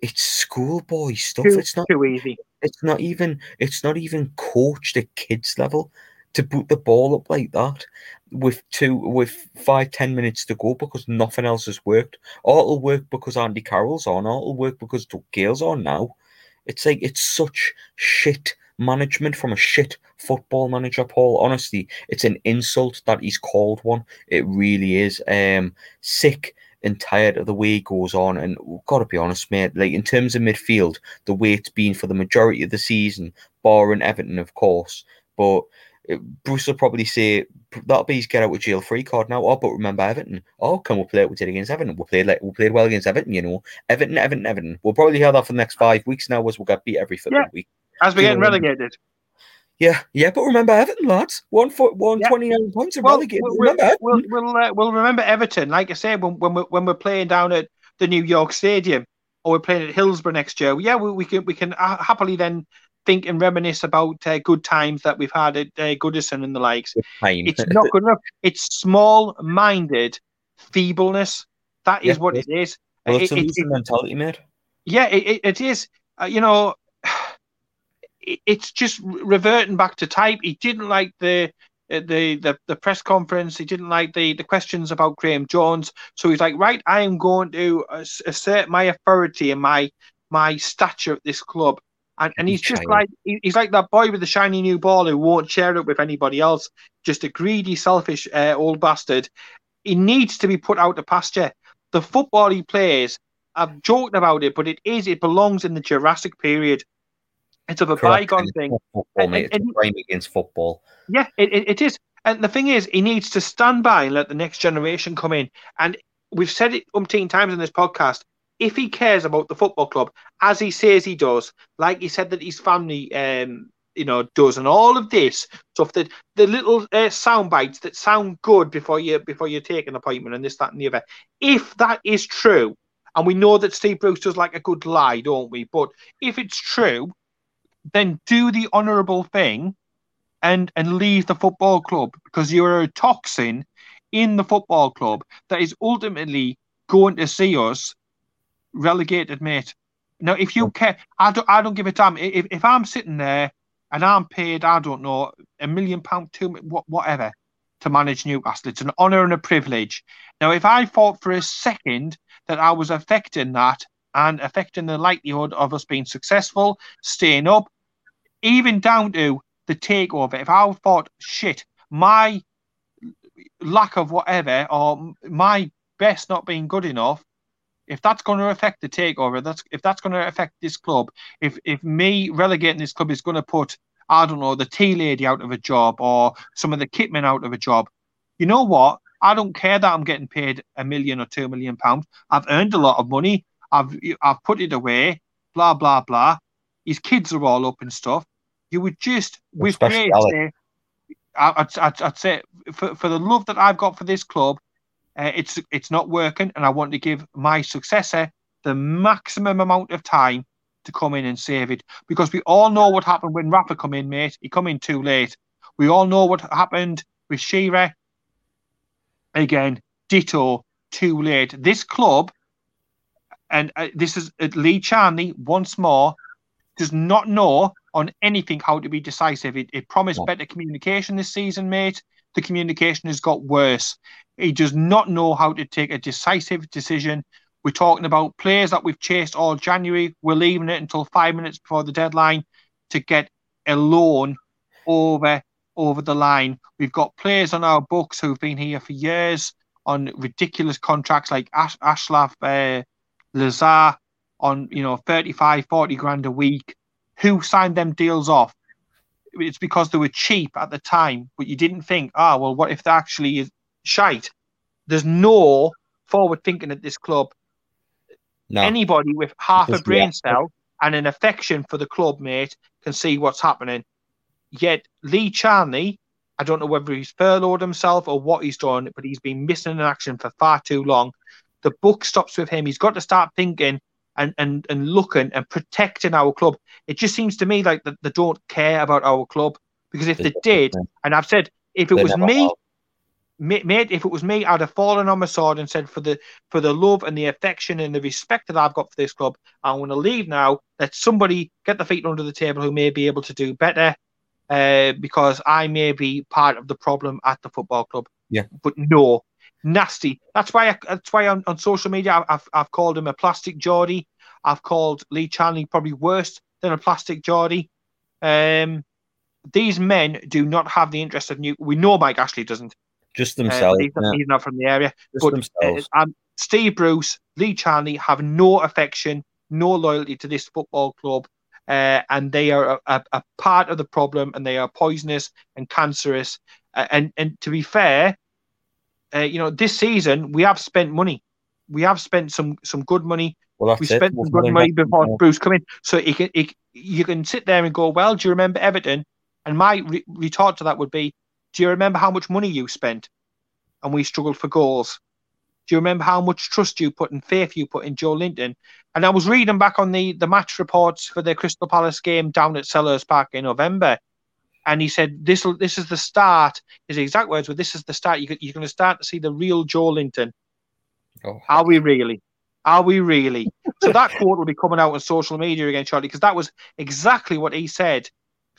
it's schoolboy stuff. Too, it's not too easy. It's not even. It's not even coached at kids level to put the ball up like that with two with five ten minutes to go because nothing else has worked. Or it'll work because Andy Carroll's on, or it'll work because Dwight Gayle's on now. It's like it's such shit management from a shit football manager, Paul. Honestly, it's an insult that he's called one. It really is. Um, sick and tired of the way he goes on. And we've got to be honest, mate, like in terms of midfield, the way it's been for the majority of the season, barring Everton, of course. But Bruce will probably say that'll be his get out of jail free card now. Oh, but remember Everton. Oh, can we'll play it we did against Everton? We played like we played well against Everton, you know. Everton, Everton, Everton. We'll probably hear that for the next five weeks now as we'll get beat every yeah. week. As we're getting relegated. Yeah, yeah, but remember Everton, lads. One foot, one yeah. twenty-nine points of well, relegated. We'll, remember we'll, we'll, uh, we'll, remember Everton. Like I said, when when we're, when we're playing down at the New York Stadium or we're playing at Hillsborough next year, yeah, we, we can we can happily then think and reminisce about uh, good times that we've had at uh, Goodison and the likes. It's not good enough. It's small-minded feebleness. That is yeah, what it is. Well, it's it, a losing mentality, mate. Yeah, it, it is. Uh, you know, it's just reverting back to type. He didn't like the uh, the the, the press conference. He didn't like the, the questions about Graeme Jones. So he's like, right, I am going to assert my authority and my my stature at this club. And, and he's just like he's like that boy with the shiny new ball who won't share it with anybody else. Just a greedy, selfish uh, old bastard. He needs to be put out to pasture. The football he plays, I've joked about it, but it is it belongs in the Jurassic period. It's of a Correct. bygone thing. Football, and, and, it's a crime against football. Yeah, it, it, it is. And the thing is, he needs to stand by and let the next generation come in. And we've said it umpteen times in this podcast. If he cares about the football club, as he says he does, like he said that his family, um, you know, does, and all of this stuff, that the little uh, sound bites that sound good before you before you take an appointment, and this, that, and the other. If that is true, and we know that Steve Bruce does like a good lie, don't we? But if it's true, then do the honourable thing and and leave the football club because you're a toxin in the football club that is ultimately going to see us relegated, mate. Now, if you oh. care, I don't, I don't give a damn. If, if I'm sitting there and I'm paid, I don't know, a million pound, two, whatever, to manage Newcastle, it's an honour and a privilege. Now, if I thought for a second that I was affecting that and affecting the likelihood of us being successful, staying up, even down to the takeover. If I thought, shit, my lack of whatever or my best not being good enough, if that's going to affect the takeover, that's if that's going to affect this club, if if me relegating this club is going to put I don't know the tea lady out of a job or some of the kitmen out of a job, you know what? I don't care that I'm getting paid a million or two million pounds. I've earned a lot of money. I've I've put it away. Blah blah blah. His kids are all up and stuff you would just with great I'd, I'd, I'd, say for, for the love that I've got for this club, uh, it's it's not working, and I want to give my successor the maximum amount of time to come in and save it because we all know what happened when Rafa come in, mate. He come in too late. We all know what happened with Shearer. Again, ditto, too late. This club, and uh, this is uh, Lee Charnley once more, does not know on anything how to be decisive. It, it promised yeah. better communication this season, mate. The communication has got worse. He does not know how to take a decisive decision. We're talking about players that we've chased all January. We're leaving it until five minutes before the deadline to get a loan over over the line. We've got players on our books who've been here for years on ridiculous contracts like Ash, Achraf uh, Lazaar on you know 35 40 grand a week who signed them deals off? It's because they were cheap at the time, but you didn't think, ah, oh, well, what if they actually is shite? There's no forward thinking at this club. No. Anybody with half a brain cell and an affection for the club, mate, can see what's happening. Yet Lee Charnley, I don't know whether he's furloughed himself or what he's done, but he's been missing in action for far too long. The book stops with him. He's got to start thinking and, and, and looking and protecting our club. It just seems to me like that they don't care about our club because if they did, and I've said if it was me, mate, if it was me, I'd have fallen on my sword and said for the for the love and the affection and the respect that I've got for this club, I'm going to leave now. Let somebody get the feet under the table who may be able to do better, uh, because I may be part of the problem at the football club. Yeah, but no, nasty. That's why I, that's why on, on social media I've, I've called him a plastic Geordie. I've called Lee Charnley probably worse than a plastic Geordie. Um, these men do not have the interest of new. We know Mike Ashley doesn't. Just themselves. Uh, he's, not, yeah. he's, not, from the area. Just but uh, I'm Steve Bruce, Lee Charnley have no affection, no loyalty to this football club. Uh, and they are a, a, part of the problem, and they are poisonous and cancerous. Uh, and and to be fair, uh, you know, this season we have spent money. We have spent some some good money. Well, we spent it. some good money before Bruce come in. So he can, you can sit there and go, well, do you remember Everton? And my re- retort to that would be, do you remember how much money you spent? And we struggled for goals. Do you remember how much trust you put and faith you put in Joelinton? And I was reading back on the, the match reports for the Crystal Palace game down at Selhurst Park in November. And he said, this this is the start. His exact words were, this is the start. You, you're going to start to see the real Joelinton. Oh, Are we really? Are we really? so that quote will be coming out on social media again shortly because that was exactly what he said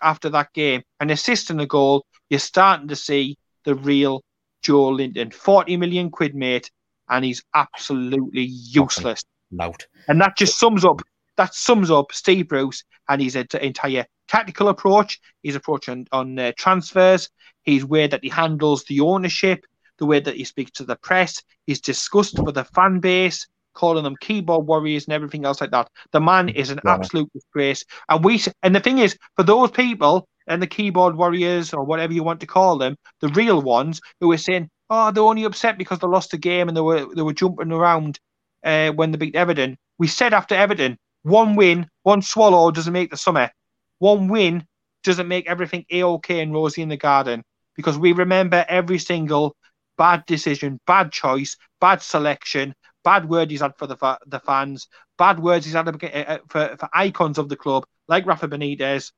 after that game. An assist and a goal. You're starting to see the real Joelinton. 40 million quid, mate, and he's absolutely useless. loud. And that just sums up that sums up Steve Bruce and his entire tactical approach, his approach on, on uh, transfers, his way that he handles the ownership, the way that he speaks to the press, his disgust for the fan base, calling them keyboard warriors and everything else like that. The man is an Yeah. absolute disgrace. And we and the thing is, for those people and the keyboard warriors or whatever you want to call them, the real ones who are saying, "Oh, they're only upset because they lost the game and they were they were jumping around uh, when they beat Everton." We said after Everton, one win, one swallow doesn't make the summer. One win doesn't make everything a okay and rosy in the garden because we remember every single bad decision, bad choice, bad selection, bad word he's had for the fa- the fans, bad words he's had uh, for, for icons of the club like Rafa Benitez,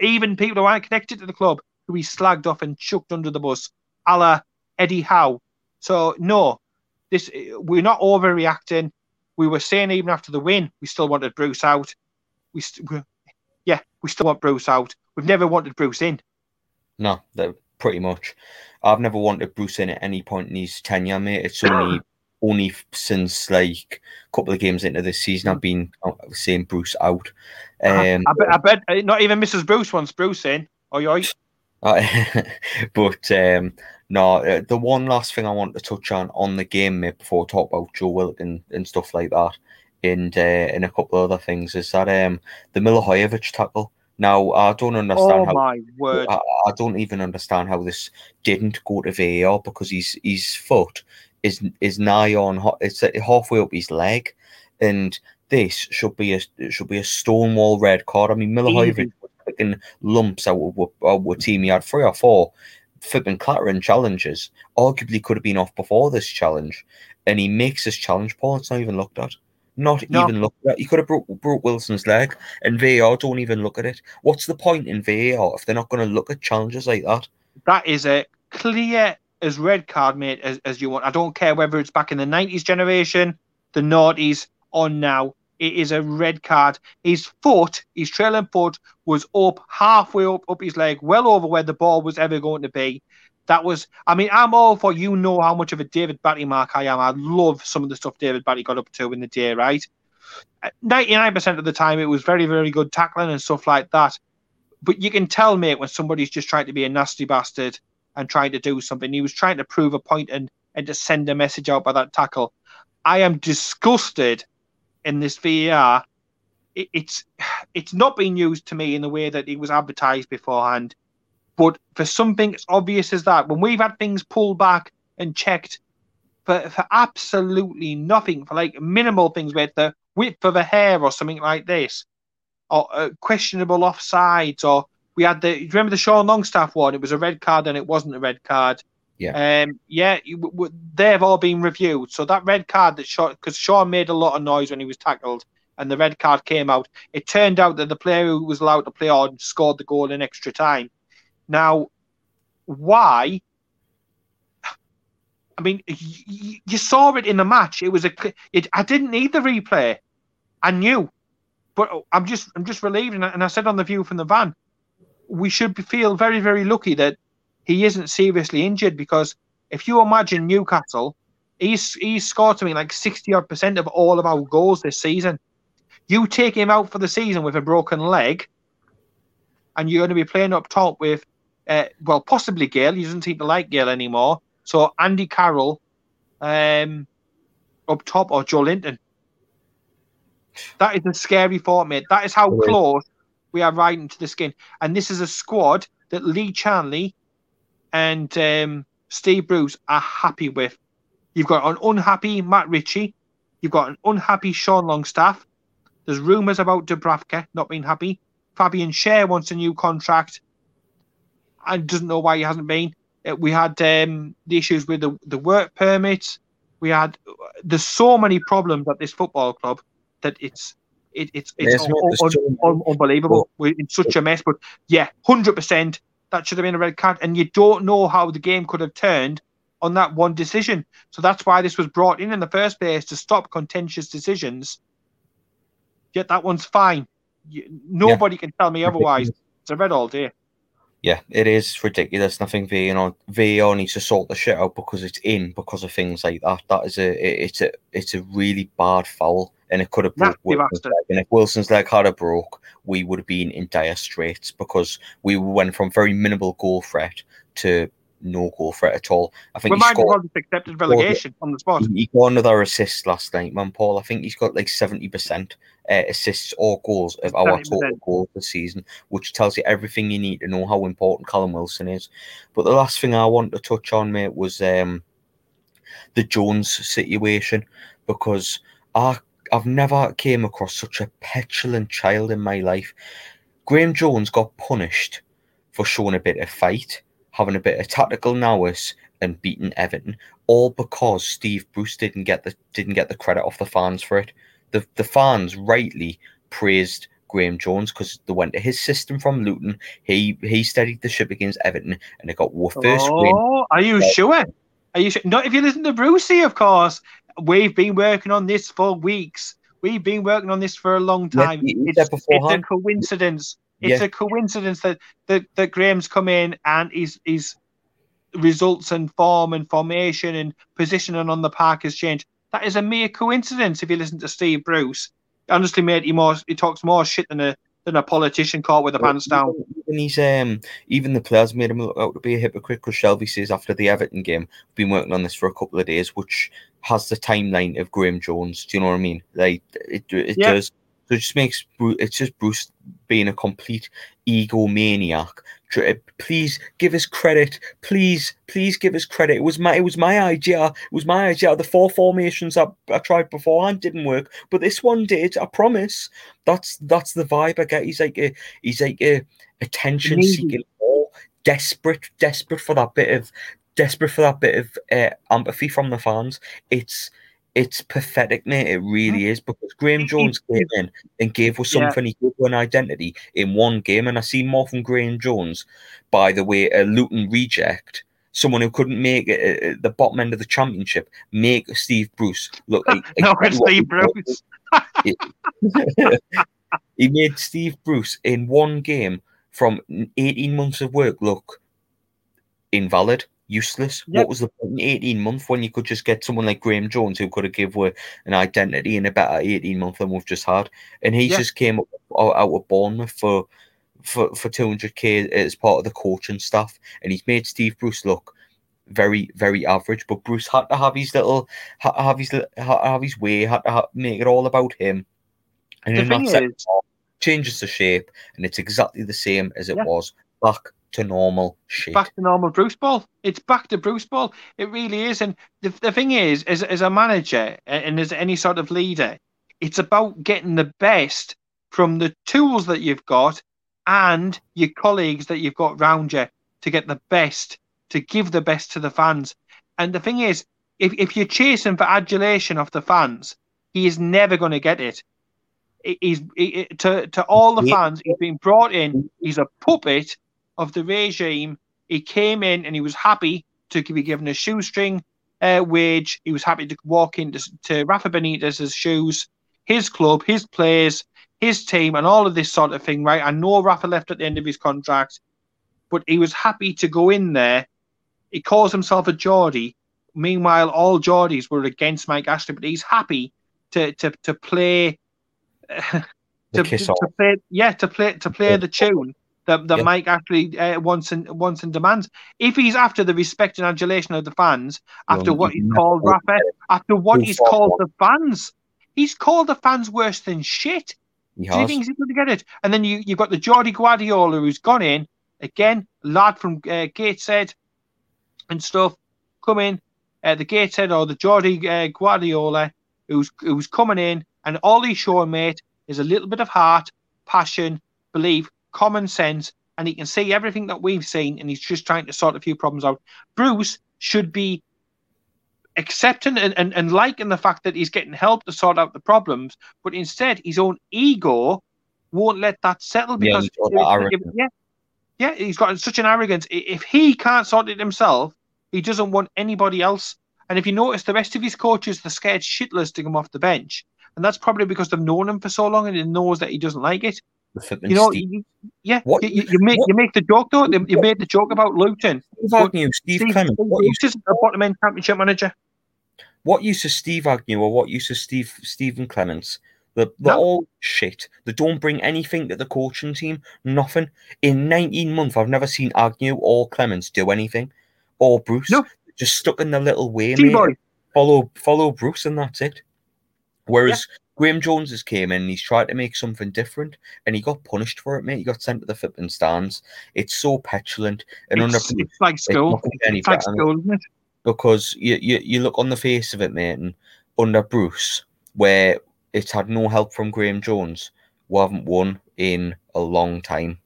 even people who aren't connected to the club who he slagged off and chucked under the bus, a la Eddie Howe. So no, this we're not overreacting. We were saying even after the win, we still wanted Bruce out. We, st- we yeah, we still want Bruce out. We've never wanted Bruce in. No, that pretty much. I've never wanted Bruce in at any point in his tenure, mate. It's only only since like a couple of games into this season I've been saying Bruce out. Um, I, bet, I bet not even Mrs. Bruce wants Bruce in. Oh, you Uh, but um, no, uh, the one last thing I want to touch on on the game, mate, before we talk about Joe Willock and stuff like that, and uh, and a couple of other things, is that um the Milivojevic tackle. Now I don't understand Oh how my word! I, I don't even understand how this didn't go to VAR because his his foot is is nigh on it's uh, halfway up his leg, and this should be a should be a stonewall red card. I mean, Milivojevic was picking lumps out of out what team he had three or four flipping clattering challenges. Arguably could have been off before this challenge, and he makes this challenge. Paul, it's not even looked at. Not No. even looked at. He could have broke, broke Wilson's leg, and VAR don't even look at it. What's the point in VAR if they're not going to look at challenges like that? That is a clear as red card, mate, as, as you want. I don't care whether it's back in the 90s generation, the noughties, or now. It is a red card. His foot, his trailing foot, was up halfway up up his leg, well over where the ball was ever going to be. That was, I mean, I'm all for you know how much of a David Batty mark I am. I love some of the stuff David Batty got up to in the day, right? 99% of the time, it was very, very good tackling and stuff like that. But you can tell, mate, when somebody's just trying to be a nasty bastard and trying to do something. He was trying to prove a point and, and to send a message out by that tackle. I am disgusted in this VAR. It, it's it's not being used to me in the way that it was advertised beforehand. But for something as obvious as that, when we've had things pulled back and checked for, for absolutely nothing, for like minimal things with the width of a hair or something like this, or uh, questionable offsides, or we had the. Do you remember the Sean Longstaff one? It was a red card and it wasn't a red card. Yeah. Um. Yeah. w- They've all been reviewed. So that red card that Sean, because Sean made a lot of noise when he was tackled, and the red card came out. It turned out that the player who was allowed to play on scored the goal in extra time. Now, why? I mean, you saw it in the match. It was a. It, I didn't need the replay. I knew, but I'm just, I'm just relieved. And I said on the view from the van, we should feel very, very lucky that he isn't seriously injured because if you imagine Newcastle, he's he's scored something like sixty odd percent of all of our goals this season. You take him out for the season with a broken leg, and you're going to be playing up top with, uh, well, possibly Gayle. He doesn't seem to like Gayle anymore. So Andy Carroll, um, up top or Joelinton. That is a scary thought, mate. That is how close we are riding to the skin. And this is a squad that Lee Charnley and um, Steve Bruce are happy with. You've got an unhappy Matt Ritchie. You've got an unhappy Sean Longstaff. There's rumours about Dubravka not being happy. Fabian Schär wants a new contract and doesn't know why he hasn't been. Uh, We had um, the issues with the, the work permits. We had there's so many problems at this football club that it's it, it's it's un- un- un- unbelievable. We're in such a mess, but yeah, hundred percent that should have been a red card, and you don't know how the game could have turned on that one decision. So that's why this was brought in in the first place to stop contentious decisions. Yet that one's fine. You, nobody can tell me otherwise. It's a red all day. Yeah, it is ridiculous. Nothing VAR VAR needs to sort the shit out because it's in because of things like that. That is a it- it's a it's a really bad foul, and it could have broke Wilson's leg. And if Wilson's leg had a broke, we would have been in dire straits because we went from very minimal goal threat to no goal threat at all. I think We he might as well scored. just accepted relegation on the spot. He got another assist last night, man. Paul. I think he's got like seventy percent uh, assists or goals of our 70%. total goals this season, which tells you everything you need to know how important Callum Wilson is. But the last thing I want to touch on, mate, was um, the Jones situation because I I've never came across such a petulant child in my life. Graeme Jones got punished for showing a bit of fight, having a bit of tactical nous, and beating Everton, all because Steve Bruce didn't get the didn't get the credit off the fans for it. The the fans rightly praised Graeme Jones because they went to his system from Luton. He he steadied the ship against Everton, and they got first win. Oh, are you sure? Are you sure? Not if you listen to Brucey, of course. We've been working on this for weeks. We've been working on this for a long time. he it's, it's a coincidence. It's Yeah. a coincidence that, that that Graeme's come in and his his results and form and formation and positioning on the park has changed. That is a mere coincidence. If you listen to Steve Bruce, honestly, mate, he more he talks more shit than a than a politician caught with the pants down. Even he's um even the players made him look out to be a hypocrite because Shelvey says after the Everton game, we've been working on this for a couple of days, which has the timeline of Graeme Jones. Do you know what I mean? Like it, it Yeah. does. So it just makes Bruce, it's just Bruce being a complete egomaniac. Please give us credit. Please, please give us credit. It was my, it was my idea. It was my idea. The four formations I, I tried beforehand didn't work, but this one did. I promise. That's that's the vibe I get. He's like a, he's like a attention seeking, desperate, desperate for that bit of, desperate for that bit of uh, empathy from the fans. It's it's pathetic, mate. It mm-hmm. really is because Graeme mm-hmm. Jones came in and gave us Yeah. something. He gave us an identity in one game, and I see more from Graeme Jones. By the way, a Luton reject. Someone who couldn't make it at the bottom end of the championship, make Steve Bruce look like No, Steve Bruce. he made Steve Bruce in one game from 18 months of work look invalid, useless. Yep. What was the point in 18 month when you could just get someone like Graeme Jones who could have give her an identity in a better 18 month than we've just had? And he Yeah. just came up out out of Bournemouth for for for 200k as part of the coaching staff, and he's made Steve Bruce look very very average. But Bruce had to have his little ha- have his have his way, had to ha- make it all about him. And The in that second is- changes the shape, and it's exactly the same as it Yeah. was back to normal shit. back to normal Bruce Ball. It's back to Bruce Ball. It really is. And the, the thing is, as, as a manager and as any sort of leader, it's about getting the best from the tools that you've got and your colleagues that you've got round you to get the best, to give the best to the fans. And the thing is, if, if you're chasing for adulation of the fans, he is never going to get it. He's he- to to all the fans. He's been brought in. He's a puppet of the regime. He came in and he was happy to be given a shoestring uh, wage. He was happy to walk into to Rafa Benitez's shoes, his club, his players, his team, and all of this sort of thing. Right? I know Rafa left at the end of his contract, but he was happy to go in there. He calls himself a Geordie. Meanwhile, all Geordies were against Mike Ashley, but he's happy to to to play. To, to play, yeah, to play to play the tune that, that Yeah. Mike Ashley uh, wants and wants and demands. If he's after the respect and adulation of the fans, after what he's called Rafa, after what he's called the fans, he's called the fans worse than shit. He Do you think he's going to get it? And then you you've got the Geordie Guardiola who's gone in again, lad from uh, Gateshead and stuff, come in. Uh, the Gateshead or the Geordie uh, Guardiola who's who's coming in, and all he's showing, mate, is a little bit of heart, passion, belief, common sense, and he can see everything that we've seen, and he's just trying to sort a few problems out. Bruce should be accepting and, and, and liking the fact that he's getting help to sort out the problems, but instead his own ego won't let that settle Yeah, because he's got that if- if- arrogance. yeah, yeah, he's got such an arrogance. If he can't sort it himself, he doesn't want anybody else. And if you notice, the rest of his coaches, they're scared shitless to come off the bench, and that's probably because they've known him for so long and he knows that he doesn't like it. The You know, Steve, you, yeah, What- you, you- make what- you make the joke though. You made the joke about Luton. Steve Agnew, Steve, Clement. What use, is a bottom end championship manager. what use is Steve Agnew or what use is Steve Stephen Clements? They're, they're No. all shit. They don't bring anything to the coaching team. Nothing. In 19 months, I've never seen Agnew or Clements do anything. Or Bruce. No. Just stuck in their little way, Follow follow Bruce and that's it. Whereas Graeme Jones has came in and he's tried to make something different and he got punished for it, mate. He got sent to the flipping stands. It's so petulant and under It's, it's like school. not gonna get any It's like school, isn't it? because you, you you look on the face of it, mate, and under Bruce, where it's had no help from Graeme Jones, we haven't won in a long time.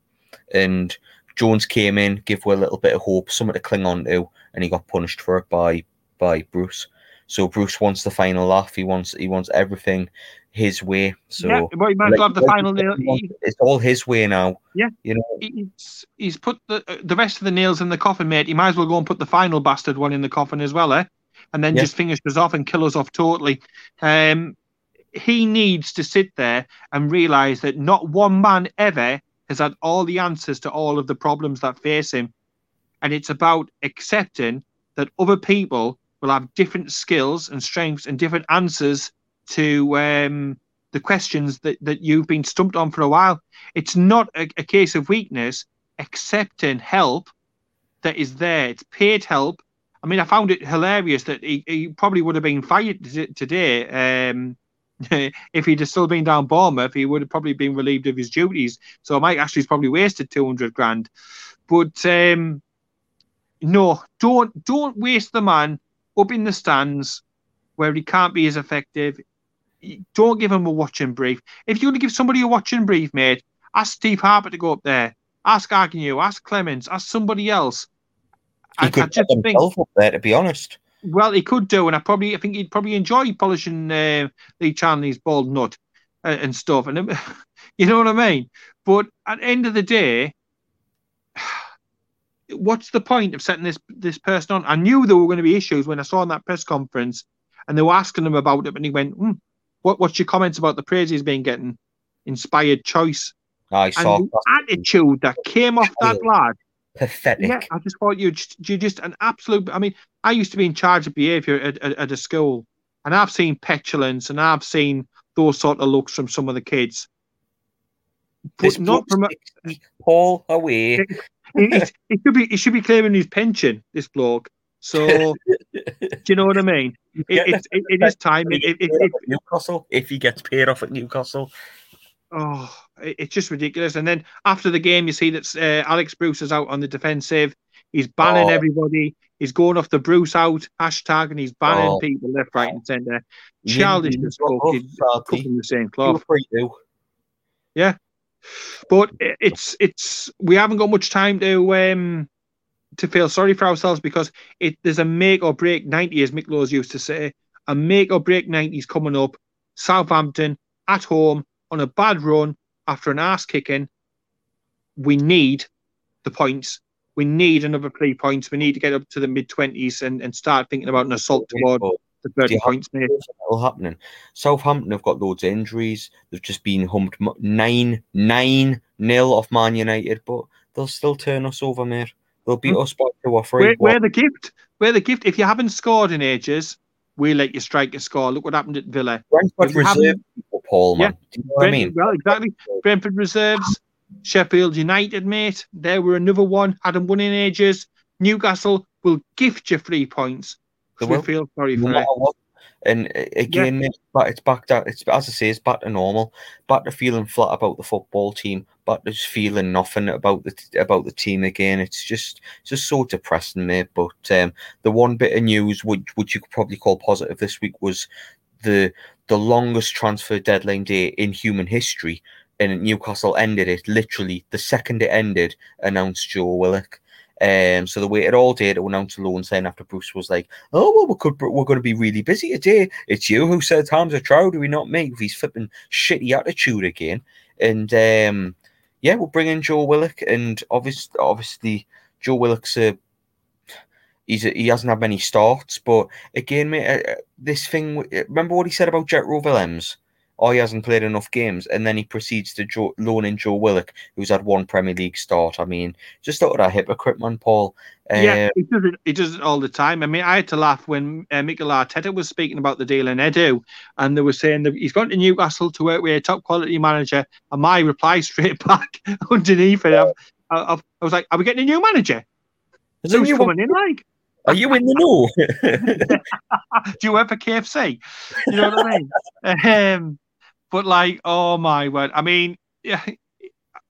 And Jones came in, give her a little bit of hope, something to cling on to, and he got punished for it by by Bruce. So Bruce wants the final laugh. He wants he wants everything his way. So yeah, well, he might well have the final nail. it's all his way now. Yeah. you know. he's, he's put the uh, the rest of the nails in the coffin, mate. He might as well go and put the final bastard one in the coffin as well, eh? And then Yeah. just finish us off and kill us off totally. Um, he needs to sit there and realize that not one man ever has had all the answers to all of the problems that face him, and it's about accepting that other people will have different skills and strengths and different answers to um, the questions that, that you've been stumped on for a while. It's not a, a case of weakness, accepting help that is there. It's paid help. I mean, I found it hilarious that he, he probably would have been fired today. Um, if he'd have still been down Bournemouth, he would have probably been relieved of his duties. So Mike Ashley's probably wasted 200 grand. But um, no, don't don't waste the man up in the stands where he can't be as effective. Don't give him a watching brief. If you want to give somebody a watching brief, mate, ask Steve Harper to go up there. Ask Agnew, ask Clemens, ask somebody else. He I, could I just think, up there, to be honest. well, he could do, and I probably, I think he'd probably enjoy polishing uh, Lee Charnley's bald nut uh, and stuff, and you know what I mean. But at the end of the day, what's the point of setting this this person on? I knew there were going to be issues when I saw in that press conference, and they were asking him about it, and he went, hmm, "What what's your comments about the praise he's been getting? Inspired choice ah, I saw and the attitude that came off that lad." pathetic. Yeah, I just thought you just, you just an absolute. I mean, I used to be in charge of behaviour at, at, at a school, and I've seen petulance and I've seen those sort of looks from some of the kids. This not from a, Paul away. It, he- he should be it should be claiming his pension. This bloke. So do you know what I mean? It, it, it, it is time. It, Newcastle, if he gets paid off at Newcastle, oh, it's just ridiculous. And then after the game, you see that uh, Alex Bruce is out on the defensive. He's banning Oh. everybody. He's going off the Bruce out hashtag, and he's banning Oh. people left, right, and centre. you- Childish you as got fuck. off, He's Sarty. cooking the same You cloth. to. But it's it's we haven't got much time to um to feel sorry for ourselves because it there's a make or break ninety, as Mick Laws used to say. A make or break ninety is coming up. Southampton at home on a bad run after an ass kicking. We need the points. We need another three points. We need to get up to the mid twenties and, and start thinking about an assault toward the thirty Yeah. points, mate. all happening. Southampton have got loads of injuries. They've just been humped nine nine nil off Man United, but they'll still turn us over, mate. They'll beat Hmm. us by two or three. Where the gift? Where the gift? If you haven't scored in ages, we'll let you strike a score. Look what happened at Villa. Brentford reserve people, Paul, man. Do you know what I mean? Well, exactly. Brentford reserves. Sheffield United, mate. There were another one. Hadn't won in ages. Newcastle will gift you three points. They we will. feel sorry no for it. what. And uh, again, but it's back to it's as I say, it's back to normal. Back to feeling flat about the football team. Back to just feeling nothing about the about the team again. It's just it's just so depressing, mate. But um, the one bit of news which which you could probably call positive this week was the the longest transfer deadline day in human history. And Newcastle ended it literally the second it ended. Announced Joe Willock. Um, so they waited all day to announce a loan sign after Bruce was like, "Oh well, we could, we're going to be really busy today. It's you who said Hamza Choudhury, not me, with his flipping shitty attitude again." And um, yeah, we'll bring in Joe Willock, and obviously, obviously, Joe Willock's a he's he hasn't had many starts, but again, mate, uh, uh, this thing. Remember what he said about Jet Jetro Willems? Oh, he hasn't played enough games, and then he proceeds to Joe, loan in Joe Willock, who's had one Premier League start. I mean, just thought of a hypocrite, man, Paul. Yeah, Uh, he does it. He does it all the time. I mean, I had to laugh when uh, Mikel Arteta was speaking about the deal in Edu, and they were saying that he's gone to Newcastle to work with a top quality manager. And my reply straight back underneath it, I, I, I was like, "Are we getting a new manager? is Who's you- coming in? Like, Are you in the know? do you work for KFC? You know what I mean? Um, but like, oh my word! I mean, yeah,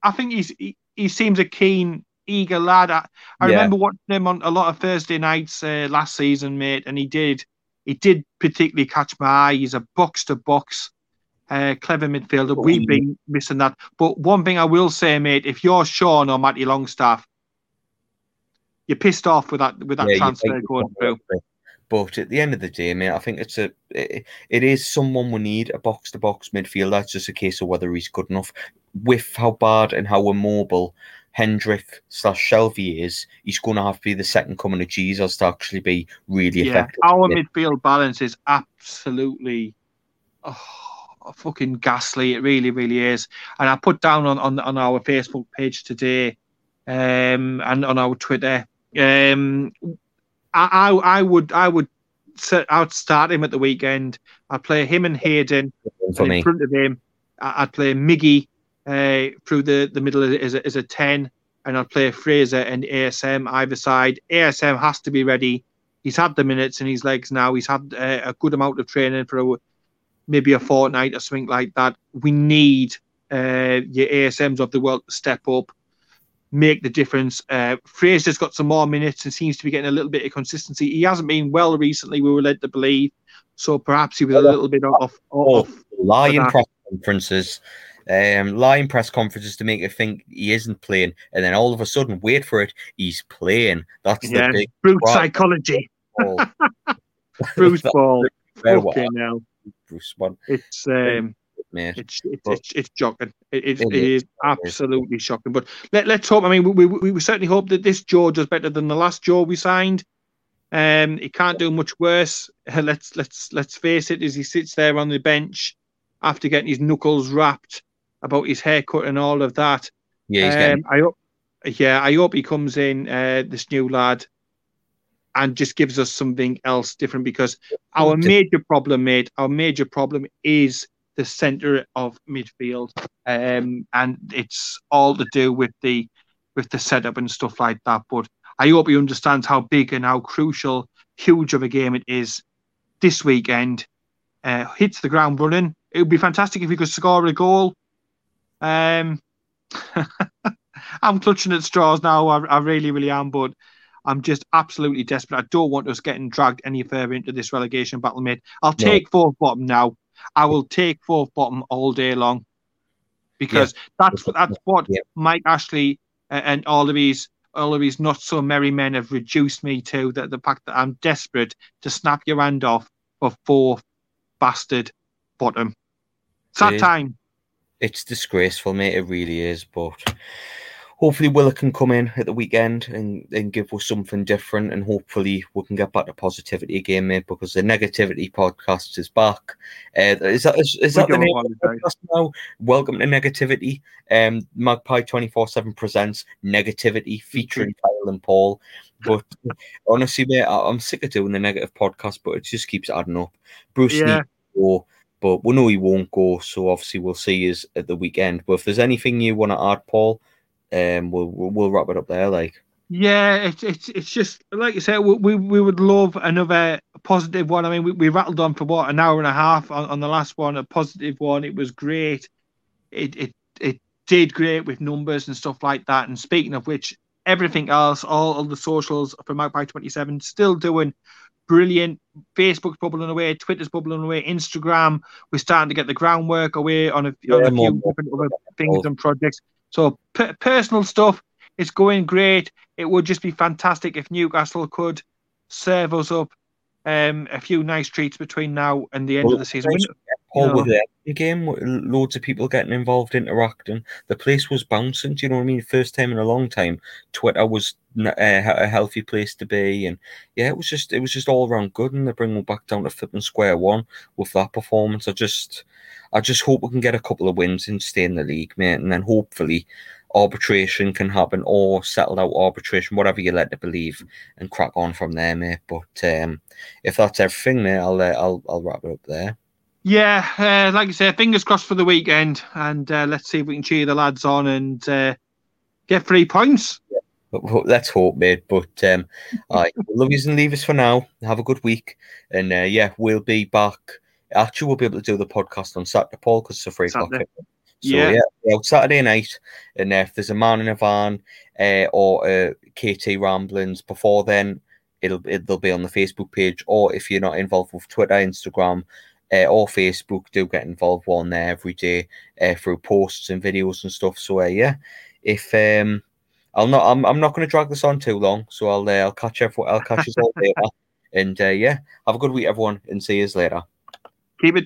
I think he's he, he seems a keen, eager lad. I, I Yeah. remember watching him on a lot of Thursday nights uh, last season, mate, and he did he did particularly catch my eye. He's a box to box. Uh, clever midfielder. We've been missing that. But one thing I will say, mate, if you're Sean or Matty Longstaff, you're pissed off with that with that Yeah, transfer going through. But at the end of the day, mate, I think it's a it, it is someone we need a box to box midfielder. It's just a case of whether he's good enough. With how bad and how immobile Hendrick slash Shelvey is, he's going to have to be the second coming of Jesus to actually be really Yeah, effective. our midfield balance is absolutely oh, fucking ghastly. It really, really is. And I put down on, on, on our Facebook page today um, and on our Twitter. Um, I, I I would I would set, I'd start him at the weekend. I'd play him and Hayden and in front of him. I'd play Miggy uh, through the, the middle as a, as a 10, and I'd play Fraser and ASM either side. ASM has to be ready. He's had the minutes in his legs now. He's had uh, a good amount of training for a, maybe a fortnight or something like that. We need uh, your ASMs of the world to step up, make the difference. Uh, Fraser's got some more minutes and seems to be getting a little bit of consistency. He hasn't been well recently, we were led to believe. So perhaps he was a little bit off. Oh, off lying press conferences, um, lying press conferences to make you think he isn't playing, and then all of a sudden, wait for it, he's playing. That's Yeah. the big brute psychology. Bruce Ball. Fucking hell. Bruce one, It's um, mate. it's it's But- it's, it's shocking. It, it, It is absolutely shocking. But let let's hope. I mean, we, we we certainly hope that this Joe does better than the last Joe we signed. Um, he can't do much worse. Let's let's let's face it. As he sits there on the bench after getting his knuckles wrapped about his haircut and all of that. Yeah, he's Um, getting. I hope, yeah, I hope he comes in, uh, this new lad, and just gives us something else different because our major problem, mate, our major problem is the centre of midfield, um, and it's all to do with the with the setup and stuff like that. But I hope he understands how big and how crucial, huge of a game it is this weekend. Uh, hits the ground running. It would be fantastic if he could score a goal. Um, I'm clutching at straws now. I, I really, really am, but I'm just absolutely desperate. I don't want us getting dragged any further into this relegation battle, mate. I'll No. take fourth bottom now. I will take fourth bottom all day long because that's that's what Yeah. Mike Ashley and all of these all of these not so merry men have reduced me to. That the fact that I'm desperate to snap your hand off for fourth bastard bottom. It's that time. It's disgraceful, mate. It really is. But hopefully, Willa can come in at the weekend and, and give us something different. And hopefully, we can get back to positivity again, mate, because the negativity podcast is back. Uh, is that, is, is that the name of the podcast now? Welcome to Negativity. Um, Magpie 24 7 presents Negativity featuring Kyle and Paul. But honestly, mate, I, I'm sick of doing the negative podcast, but it just keeps adding up. Bruce Yeah. needs to go. but we know he won't go. So obviously we'll see us at the weekend. But if there's anything you want to add, Paul, um, we'll we'll wrap it up there. Like. Yeah, it's it's it's just like you said. We we would love another positive one. I mean, we, we rattled on for what an hour and a half on, on the last one, a positive one. It was great. It it it did great with numbers and stuff like that. And speaking of which, everything else, all, all the socials for Magpie Twenty Seven, still doing brilliant. Facebook's bubbling away, Twitter's bubbling away, Instagram. We're starting to get the groundwork away on a, yeah, on a few different other things and projects. So p- personal stuff it's going great. It would just be fantastic if Newcastle could serve us up um, a few nice treats between now and the end well, of the season. Paul, with the game, loads of people getting involved, interacting. The place was bouncing. Do you know what I mean? First time in a long time. Twitter was uh, a healthy place to be, and yeah, it was just it was just all around good. And they're bringing back down to flipping square one with that performance. I just I just hope we can get a couple of wins and stay in the league, mate, and then hopefully arbitration can happen or settled out arbitration, whatever you let to believe, and crack on from there, mate. But um, if that's everything, mate, I'll uh, I'll I'll wrap it up there. Yeah, uh, like I said, fingers crossed for the weekend, and uh, let's see if we can cheer the lads on and uh, get three points. Let's hope, mate. But um, right, love you and leave us for now. Have a good week, and uh, yeah, we'll be back. Actually, we'll be able to do the podcast on Saturday, Paul, because it's a free Saturday. So yeah, yeah Saturday night, and if there's a man in a van uh, or uh, KT ramblings before then, it'll it'll be on the Facebook page. Or if you're not involved with Twitter, Instagram, uh, or Facebook, do get involved One there every day uh, through posts and videos and stuff. So uh, yeah, if um, I'll not, I'm, I'm not going to drag this on too long. So I'll uh, I'll catch everyone, I'll catch you all later. And uh, yeah, have a good week, everyone, and see you later. Keep it